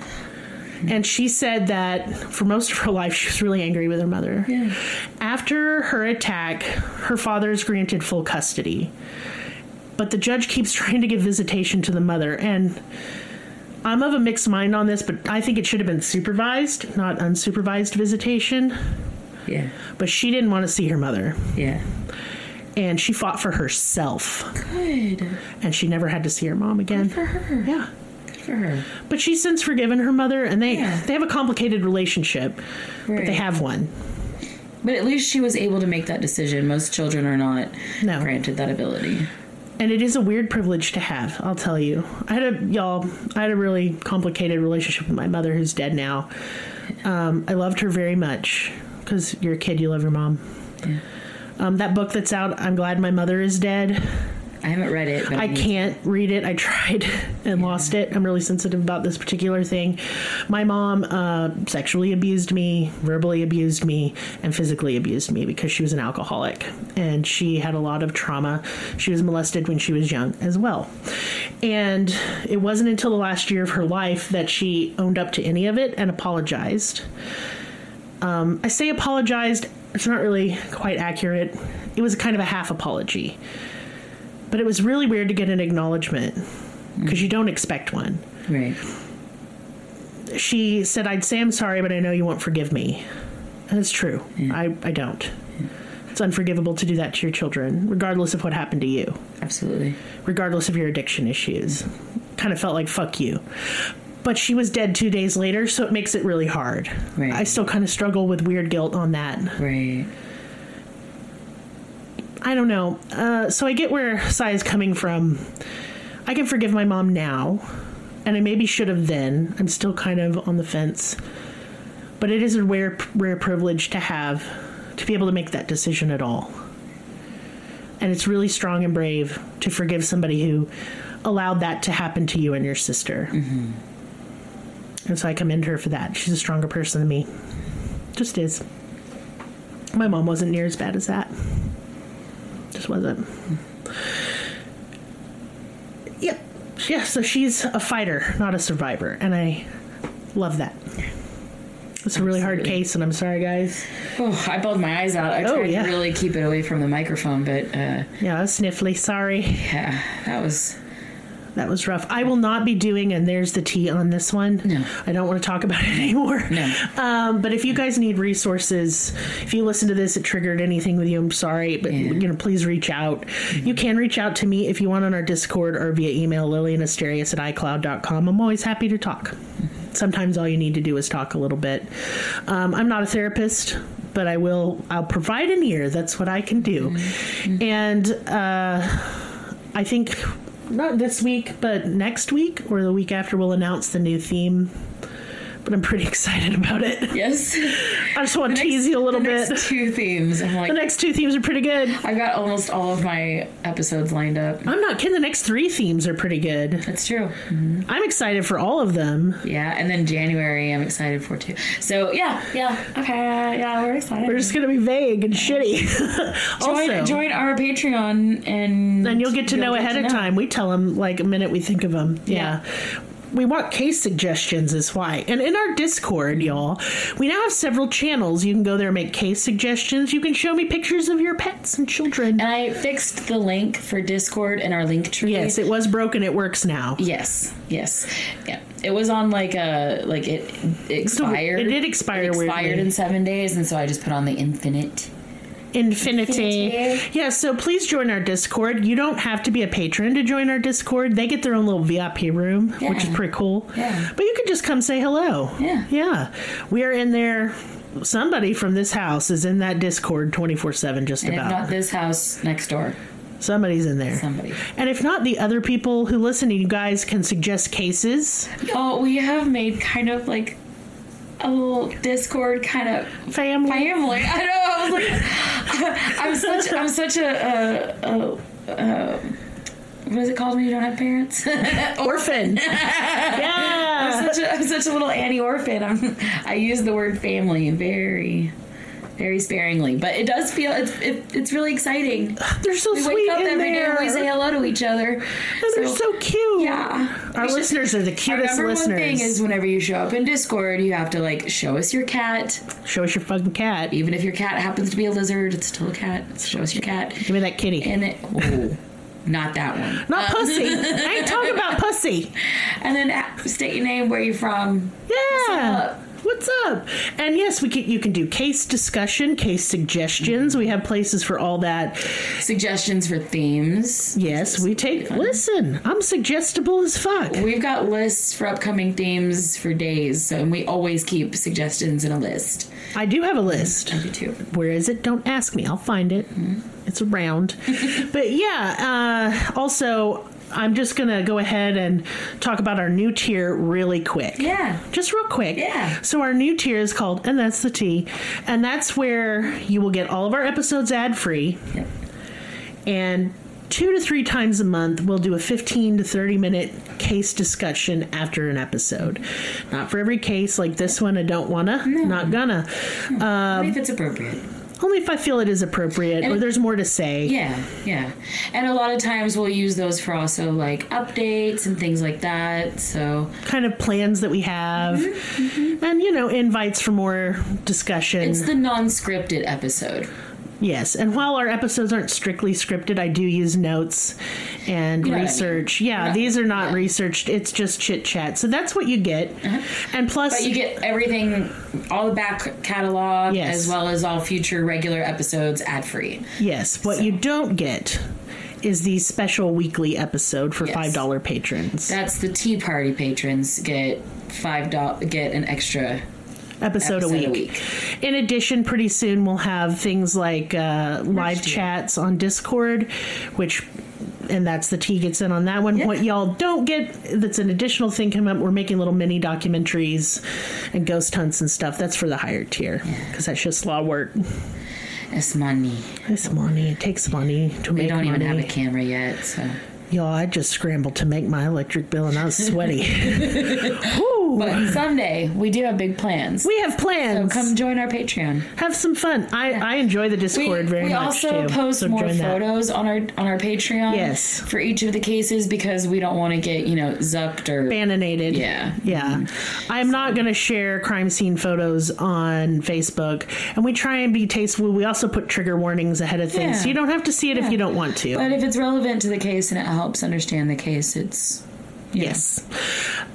[SPEAKER 1] And she said that for most of her life, she was really angry with her mother.
[SPEAKER 2] Yeah.
[SPEAKER 1] After her attack, her father is granted full custody. But the judge keeps trying to give visitation to the mother. And I'm of a mixed mind on this, but I think it should have been supervised, not unsupervised visitation.
[SPEAKER 2] Yeah.
[SPEAKER 1] But she didn't want to see her mother.
[SPEAKER 2] Yeah.
[SPEAKER 1] And she fought for herself.
[SPEAKER 2] Good.
[SPEAKER 1] And she never had to see her mom again.
[SPEAKER 2] For her.
[SPEAKER 1] Yeah.
[SPEAKER 2] Good for her.
[SPEAKER 1] But she's since forgiven her mother, and they,
[SPEAKER 2] Yeah.
[SPEAKER 1] they have a complicated relationship, but they have one.
[SPEAKER 2] But at least she was able to make that decision. Most children are not
[SPEAKER 1] No.
[SPEAKER 2] granted that ability.
[SPEAKER 1] and it is a weird privilege to have i'll tell you i had a y'all i had a really complicated relationship with my mother who's dead now um, i loved her very much because you're a kid you love your mom
[SPEAKER 2] Yeah.
[SPEAKER 1] Um, that book that's out i'm glad my mother is dead.
[SPEAKER 2] I haven't read it, but
[SPEAKER 1] i
[SPEAKER 2] need-
[SPEAKER 1] can't read it. I tried and lost it. I'm really sensitive about this particular thing. My mom uh, sexually abused me verbally abused me and physically abused me because she was an alcoholic. And she had a lot of trauma. She was molested when she was young as well. And it wasn't until the last year of her life that she owned up to any of it and apologized um, i say apologized it's not really quite accurate it was kind of a half apology but it was really weird to get an acknowledgement because you don't expect one.
[SPEAKER 2] Right.
[SPEAKER 1] She said, I'd say I'm sorry, but I know you won't forgive me. And it's true. I, I don't. It's unforgivable to do that to your children, regardless of what happened to you,
[SPEAKER 2] Absolutely.
[SPEAKER 1] regardless of your addiction issues. Kind of felt like fuck you. But she was dead two days later, so it makes it really hard.
[SPEAKER 2] Right.
[SPEAKER 1] I still kind of struggle with weird guilt on that.
[SPEAKER 2] Right.
[SPEAKER 1] I don't know. Uh, so I get where Sai is coming from. I can forgive my mom now, and I maybe should have then. I'm still kind of on the fence, but it is a rare, rare privilege to have to be able to make that decision at all. And it's really strong and brave to forgive somebody who allowed that to happen to you and your sister. And so I commend her for that. She's a stronger person than me. Just is. My mom wasn't near as bad as that just wasn't. Yep. Yeah, so she's a fighter, not a survivor, and I love that. It's a really hard case, and I'm sorry, guys.
[SPEAKER 2] Oh, I bawled my eyes out. I
[SPEAKER 1] Oh,
[SPEAKER 2] tried
[SPEAKER 1] yeah.
[SPEAKER 2] to really keep it away from the microphone, but uh,
[SPEAKER 1] Yeah, sniffly. Sorry.
[SPEAKER 2] yeah, that was
[SPEAKER 1] That was rough. I will not be doing, and there's the tea on this one.
[SPEAKER 2] No.
[SPEAKER 1] I don't want to talk about it anymore.
[SPEAKER 2] No.
[SPEAKER 1] Um, but if you guys need resources, if you listen to this, it triggered anything with you, I'm sorry. But,
[SPEAKER 2] Yeah.
[SPEAKER 1] you know, please reach out. You can reach out to me if you want on our Discord or via email, lillianasterius at iCloud.com. I'm always happy to talk. Sometimes all you need to do is talk a little bit. Um, I'm not a therapist, but I will, I'll provide an ear. That's what I can do. And, uh, I think not this week, but next week or the week after, we'll announce the new theme. But I'm pretty excited about it.
[SPEAKER 2] yes.
[SPEAKER 1] I just want to tease you a little
[SPEAKER 2] the
[SPEAKER 1] bit.
[SPEAKER 2] Next two themes. I'm
[SPEAKER 1] The next two themes are pretty good.
[SPEAKER 2] I've got almost all of my episodes lined up.
[SPEAKER 1] I'm not kidding. The next three themes are pretty good.
[SPEAKER 2] That's true. Mm-hmm.
[SPEAKER 1] I'm excited for all of them.
[SPEAKER 2] Yeah, and then January I'm excited for too. So yeah, yeah, okay, yeah, we're excited.
[SPEAKER 1] We're just going to be vague and shitty.
[SPEAKER 2] join,
[SPEAKER 1] also,
[SPEAKER 2] join our Patreon and
[SPEAKER 1] and you'll get to know
[SPEAKER 2] get
[SPEAKER 1] ahead
[SPEAKER 2] to
[SPEAKER 1] of
[SPEAKER 2] know.
[SPEAKER 1] time. We tell them like a minute we think of them. Yeah. We want case suggestions, is why. And in our Discord, y'all, we now have several channels. You can go there and make case suggestions. You can show me pictures of your pets and children.
[SPEAKER 2] And I fixed the link for Discord in our link tree.
[SPEAKER 1] Yes, it was broken. It works now.
[SPEAKER 2] Yes, yes, yeah. It was on like a like it, it expired.
[SPEAKER 1] it did expire
[SPEAKER 2] It expired
[SPEAKER 1] weirdly.
[SPEAKER 2] in seven days, and so I just put on the infinite.
[SPEAKER 1] Infinity.
[SPEAKER 2] Infinity.
[SPEAKER 1] Yeah, so please join our Discord. You don't have to be a patron to join our Discord. They get their own little VIP room, which is pretty cool.
[SPEAKER 2] Yeah.
[SPEAKER 1] But you can just come say hello.
[SPEAKER 2] Yeah.
[SPEAKER 1] Yeah. We are in there. Somebody from this house is in that Discord 24 7, just
[SPEAKER 2] And if
[SPEAKER 1] about.
[SPEAKER 2] not this house next door,
[SPEAKER 1] Somebody's in there.
[SPEAKER 2] somebody.
[SPEAKER 1] And if not, the other people who listen, to you guys can suggest cases.
[SPEAKER 2] Oh, we have made kind of like a little Discord kind of
[SPEAKER 1] Family.
[SPEAKER 2] family. I know. I was like, I'm such I'm such a, a, a, a what is it called when you don't have parents?
[SPEAKER 1] Orphan. yeah.
[SPEAKER 2] I'm such a, I'm such a little Annie orphan. I'm, I use the word family very, very sparingly, but it does feel it's it, it's really exciting.
[SPEAKER 1] They're so
[SPEAKER 2] We
[SPEAKER 1] sweet
[SPEAKER 2] wake up
[SPEAKER 1] in
[SPEAKER 2] every day
[SPEAKER 1] there.
[SPEAKER 2] and we say hello to each other.
[SPEAKER 1] And they're so cute.
[SPEAKER 2] yeah.
[SPEAKER 1] Our
[SPEAKER 2] We should-
[SPEAKER 1] listeners are the
[SPEAKER 2] Our
[SPEAKER 1] cutest
[SPEAKER 2] number
[SPEAKER 1] listeners.
[SPEAKER 2] one thing is whenever you show up in Discord, you have to like show us your cat.
[SPEAKER 1] Show us your fucking cat.
[SPEAKER 2] Even if your cat happens to be a lizard, it's still a cat. Show us your cat.
[SPEAKER 1] Give me that kitty.
[SPEAKER 2] And it, oh, not that one.
[SPEAKER 1] Not uh, pussy. I ain't talking about pussy.
[SPEAKER 2] And then uh, state your name, where you from.
[SPEAKER 1] Yeah. What's up? And yes, we can. You can do case discussion, case suggestions. We have places for all that.
[SPEAKER 2] Suggestions for themes.
[SPEAKER 1] Yes, we take. Listen, I'm suggestible as fuck.
[SPEAKER 2] We've got lists for upcoming themes for days, so and we always keep suggestions in a list.
[SPEAKER 1] I do have a list.
[SPEAKER 2] I do too.
[SPEAKER 1] Where is it? Don't ask me. I'll find it. It's around. but yeah, uh, also, I'm just going to go ahead and talk about our new tier really quick.
[SPEAKER 2] Yeah.
[SPEAKER 1] Just real quick.
[SPEAKER 2] Yeah.
[SPEAKER 1] So, our new tier is called And That's the Tea. And that's where you will get all of our episodes ad free.
[SPEAKER 2] Yep.
[SPEAKER 1] And two to three times a month, we'll do a 15 to 30 minute case discussion after an episode. Not for every case like this one, I don't wanna, not gonna.
[SPEAKER 2] Only if um, it's appropriate.
[SPEAKER 1] Only if I feel it is appropriate or
[SPEAKER 2] And-
[SPEAKER 1] there's more to say.
[SPEAKER 2] Yeah, yeah. And a lot of times we'll use those for also like updates and things like that. So
[SPEAKER 1] Kind of plans that we have. Mm-hmm, mm-hmm. And, you know, invites for more discussion.
[SPEAKER 2] it's the non scripted episode.
[SPEAKER 1] Yes. And while our episodes aren't strictly scripted, I do use notes and
[SPEAKER 2] You know what I mean.
[SPEAKER 1] research. Yeah,
[SPEAKER 2] Yeah.
[SPEAKER 1] these are not
[SPEAKER 2] Yeah.
[SPEAKER 1] researched. It's just chit chat. So that's what you get. Uh-huh. And plus,
[SPEAKER 2] But you get everything, all the back catalog,
[SPEAKER 1] Yes.
[SPEAKER 2] as well as all future regular episodes ad free.
[SPEAKER 1] yes, what you don't get is the special weekly episode for
[SPEAKER 2] Yes.
[SPEAKER 1] $5 patrons.
[SPEAKER 2] That's the Tea Party patrons get five dollars, get an extra
[SPEAKER 1] episode,
[SPEAKER 2] episode
[SPEAKER 1] a, week.
[SPEAKER 2] a week.
[SPEAKER 1] In addition, pretty soon we'll have things like uh, live chats on Discord, which. And that's the tea gets in on that one.
[SPEAKER 2] Yeah.
[SPEAKER 1] What y'all don't get, that's an additional thing coming up. We're making little mini documentaries and ghost hunts and stuff. That's for the higher tier because that's just a lot of work.
[SPEAKER 2] It's money.
[SPEAKER 1] It's money. It takes money to
[SPEAKER 2] We
[SPEAKER 1] make We
[SPEAKER 2] don't even have a camera yet, so.
[SPEAKER 1] Y'all, I just scrambled to make my electric bill and I was sweaty.
[SPEAKER 2] But someday we do have big plans.
[SPEAKER 1] we have plans.
[SPEAKER 2] So come join our Patreon.
[SPEAKER 1] have some fun. I, I enjoy the
[SPEAKER 2] We,
[SPEAKER 1] Discord very
[SPEAKER 2] we
[SPEAKER 1] much We
[SPEAKER 2] also
[SPEAKER 1] too.
[SPEAKER 2] post
[SPEAKER 1] so
[SPEAKER 2] more
[SPEAKER 1] join that.
[SPEAKER 2] photos on our on our Patreon.
[SPEAKER 1] Yes.
[SPEAKER 2] For each of the cases because we don't want to get you know zucked or
[SPEAKER 1] Bananated.
[SPEAKER 2] Yeah.
[SPEAKER 1] Yeah. Mm-hmm. I'm not going to share crime scene photos on Facebook. And we try and be tasteful. We also put trigger warnings ahead of things.
[SPEAKER 2] Yeah.
[SPEAKER 1] So you don't have to see it if you don't want to.
[SPEAKER 2] But if it's relevant to the case and it helps understand the case, it's you know.
[SPEAKER 1] Yes.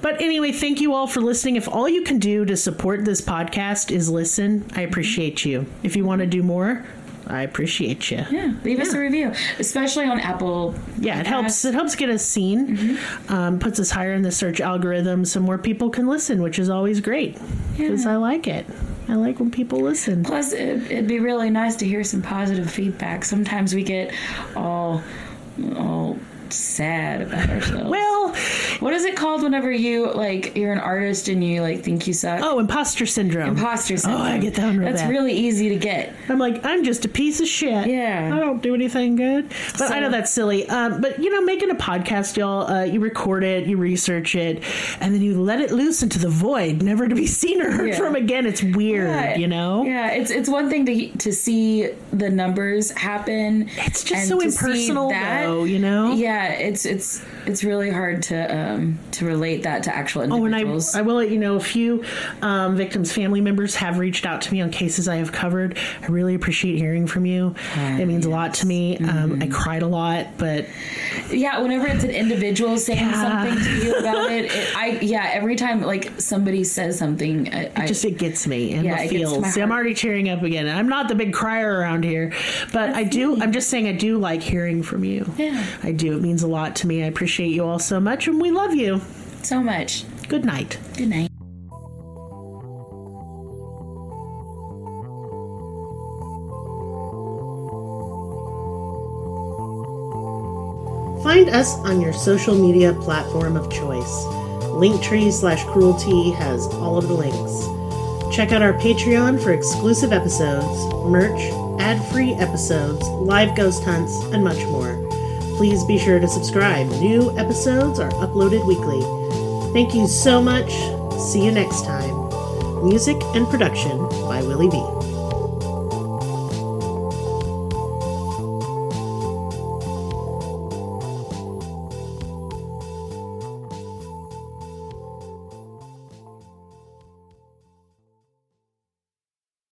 [SPEAKER 1] But anyway, thank you all for listening. If all you can do to support this podcast is listen, I appreciate you. If you want to do more, I appreciate you.
[SPEAKER 2] Yeah, leave us a review, especially on Apple.
[SPEAKER 1] Yeah, it helps. It helps get us seen. Um, puts us higher in the search algorithm, so more people can listen, which is always great because I like it. I like when people listen.
[SPEAKER 2] Plus, it, it'd be really nice to hear some positive feedback. Sometimes we get all all sad about ourselves.
[SPEAKER 1] Well,
[SPEAKER 2] what is it called whenever you like you're an artist and you like think you suck?
[SPEAKER 1] oh, imposter syndrome.
[SPEAKER 2] Imposter syndrome.
[SPEAKER 1] Oh, I get that one real
[SPEAKER 2] That's
[SPEAKER 1] bad.
[SPEAKER 2] really easy to get.
[SPEAKER 1] I'm like, I'm just a piece of shit.
[SPEAKER 2] Yeah.
[SPEAKER 1] I don't do anything good. But I know that's silly. Um, but you know, making a podcast, y'all, uh, you record it, you research it, and then you let it loose into the void, never to be seen or heard
[SPEAKER 2] Yeah.
[SPEAKER 1] from again. It's weird,
[SPEAKER 2] Yeah.
[SPEAKER 1] you know.
[SPEAKER 2] Yeah, it's it's one thing to to see the numbers happen.
[SPEAKER 1] It's just so impersonal,
[SPEAKER 2] that-
[SPEAKER 1] though. You know.
[SPEAKER 2] Yeah, it's it's it's really hard to um to relate that to actual individuals.
[SPEAKER 1] Oh, and I. I will let you know a few um, victims' family members have reached out to me on cases I have covered. I really appreciate hearing from you. it means a lot to me. Um,
[SPEAKER 2] Mm-hmm.
[SPEAKER 1] I cried a lot, but
[SPEAKER 2] yeah, whenever it's an individual saying
[SPEAKER 1] Yeah.
[SPEAKER 2] something to you about it, it, I yeah, every time like somebody says something, I, I
[SPEAKER 1] just it gets me and
[SPEAKER 2] Yeah,
[SPEAKER 1] the
[SPEAKER 2] it
[SPEAKER 1] feels. See, I'm already cheering up again. I'm not the big crier around here, but I do. I'm just saying I do like hearing from you.
[SPEAKER 2] Yeah.
[SPEAKER 1] I do. It means a lot to me. I appreciate you all so much, and we love you.
[SPEAKER 2] so much.
[SPEAKER 1] Good night.
[SPEAKER 2] Good night.
[SPEAKER 1] Find us on your social media platform of choice. Linktree slash cruelty has all of the links. Check out our Patreon for exclusive episodes, merch, ad free episodes, live ghost hunts, and much more. Please be sure to subscribe. New episodes are uploaded weekly. Thank you so much. See you next time. Music and production by Willie B.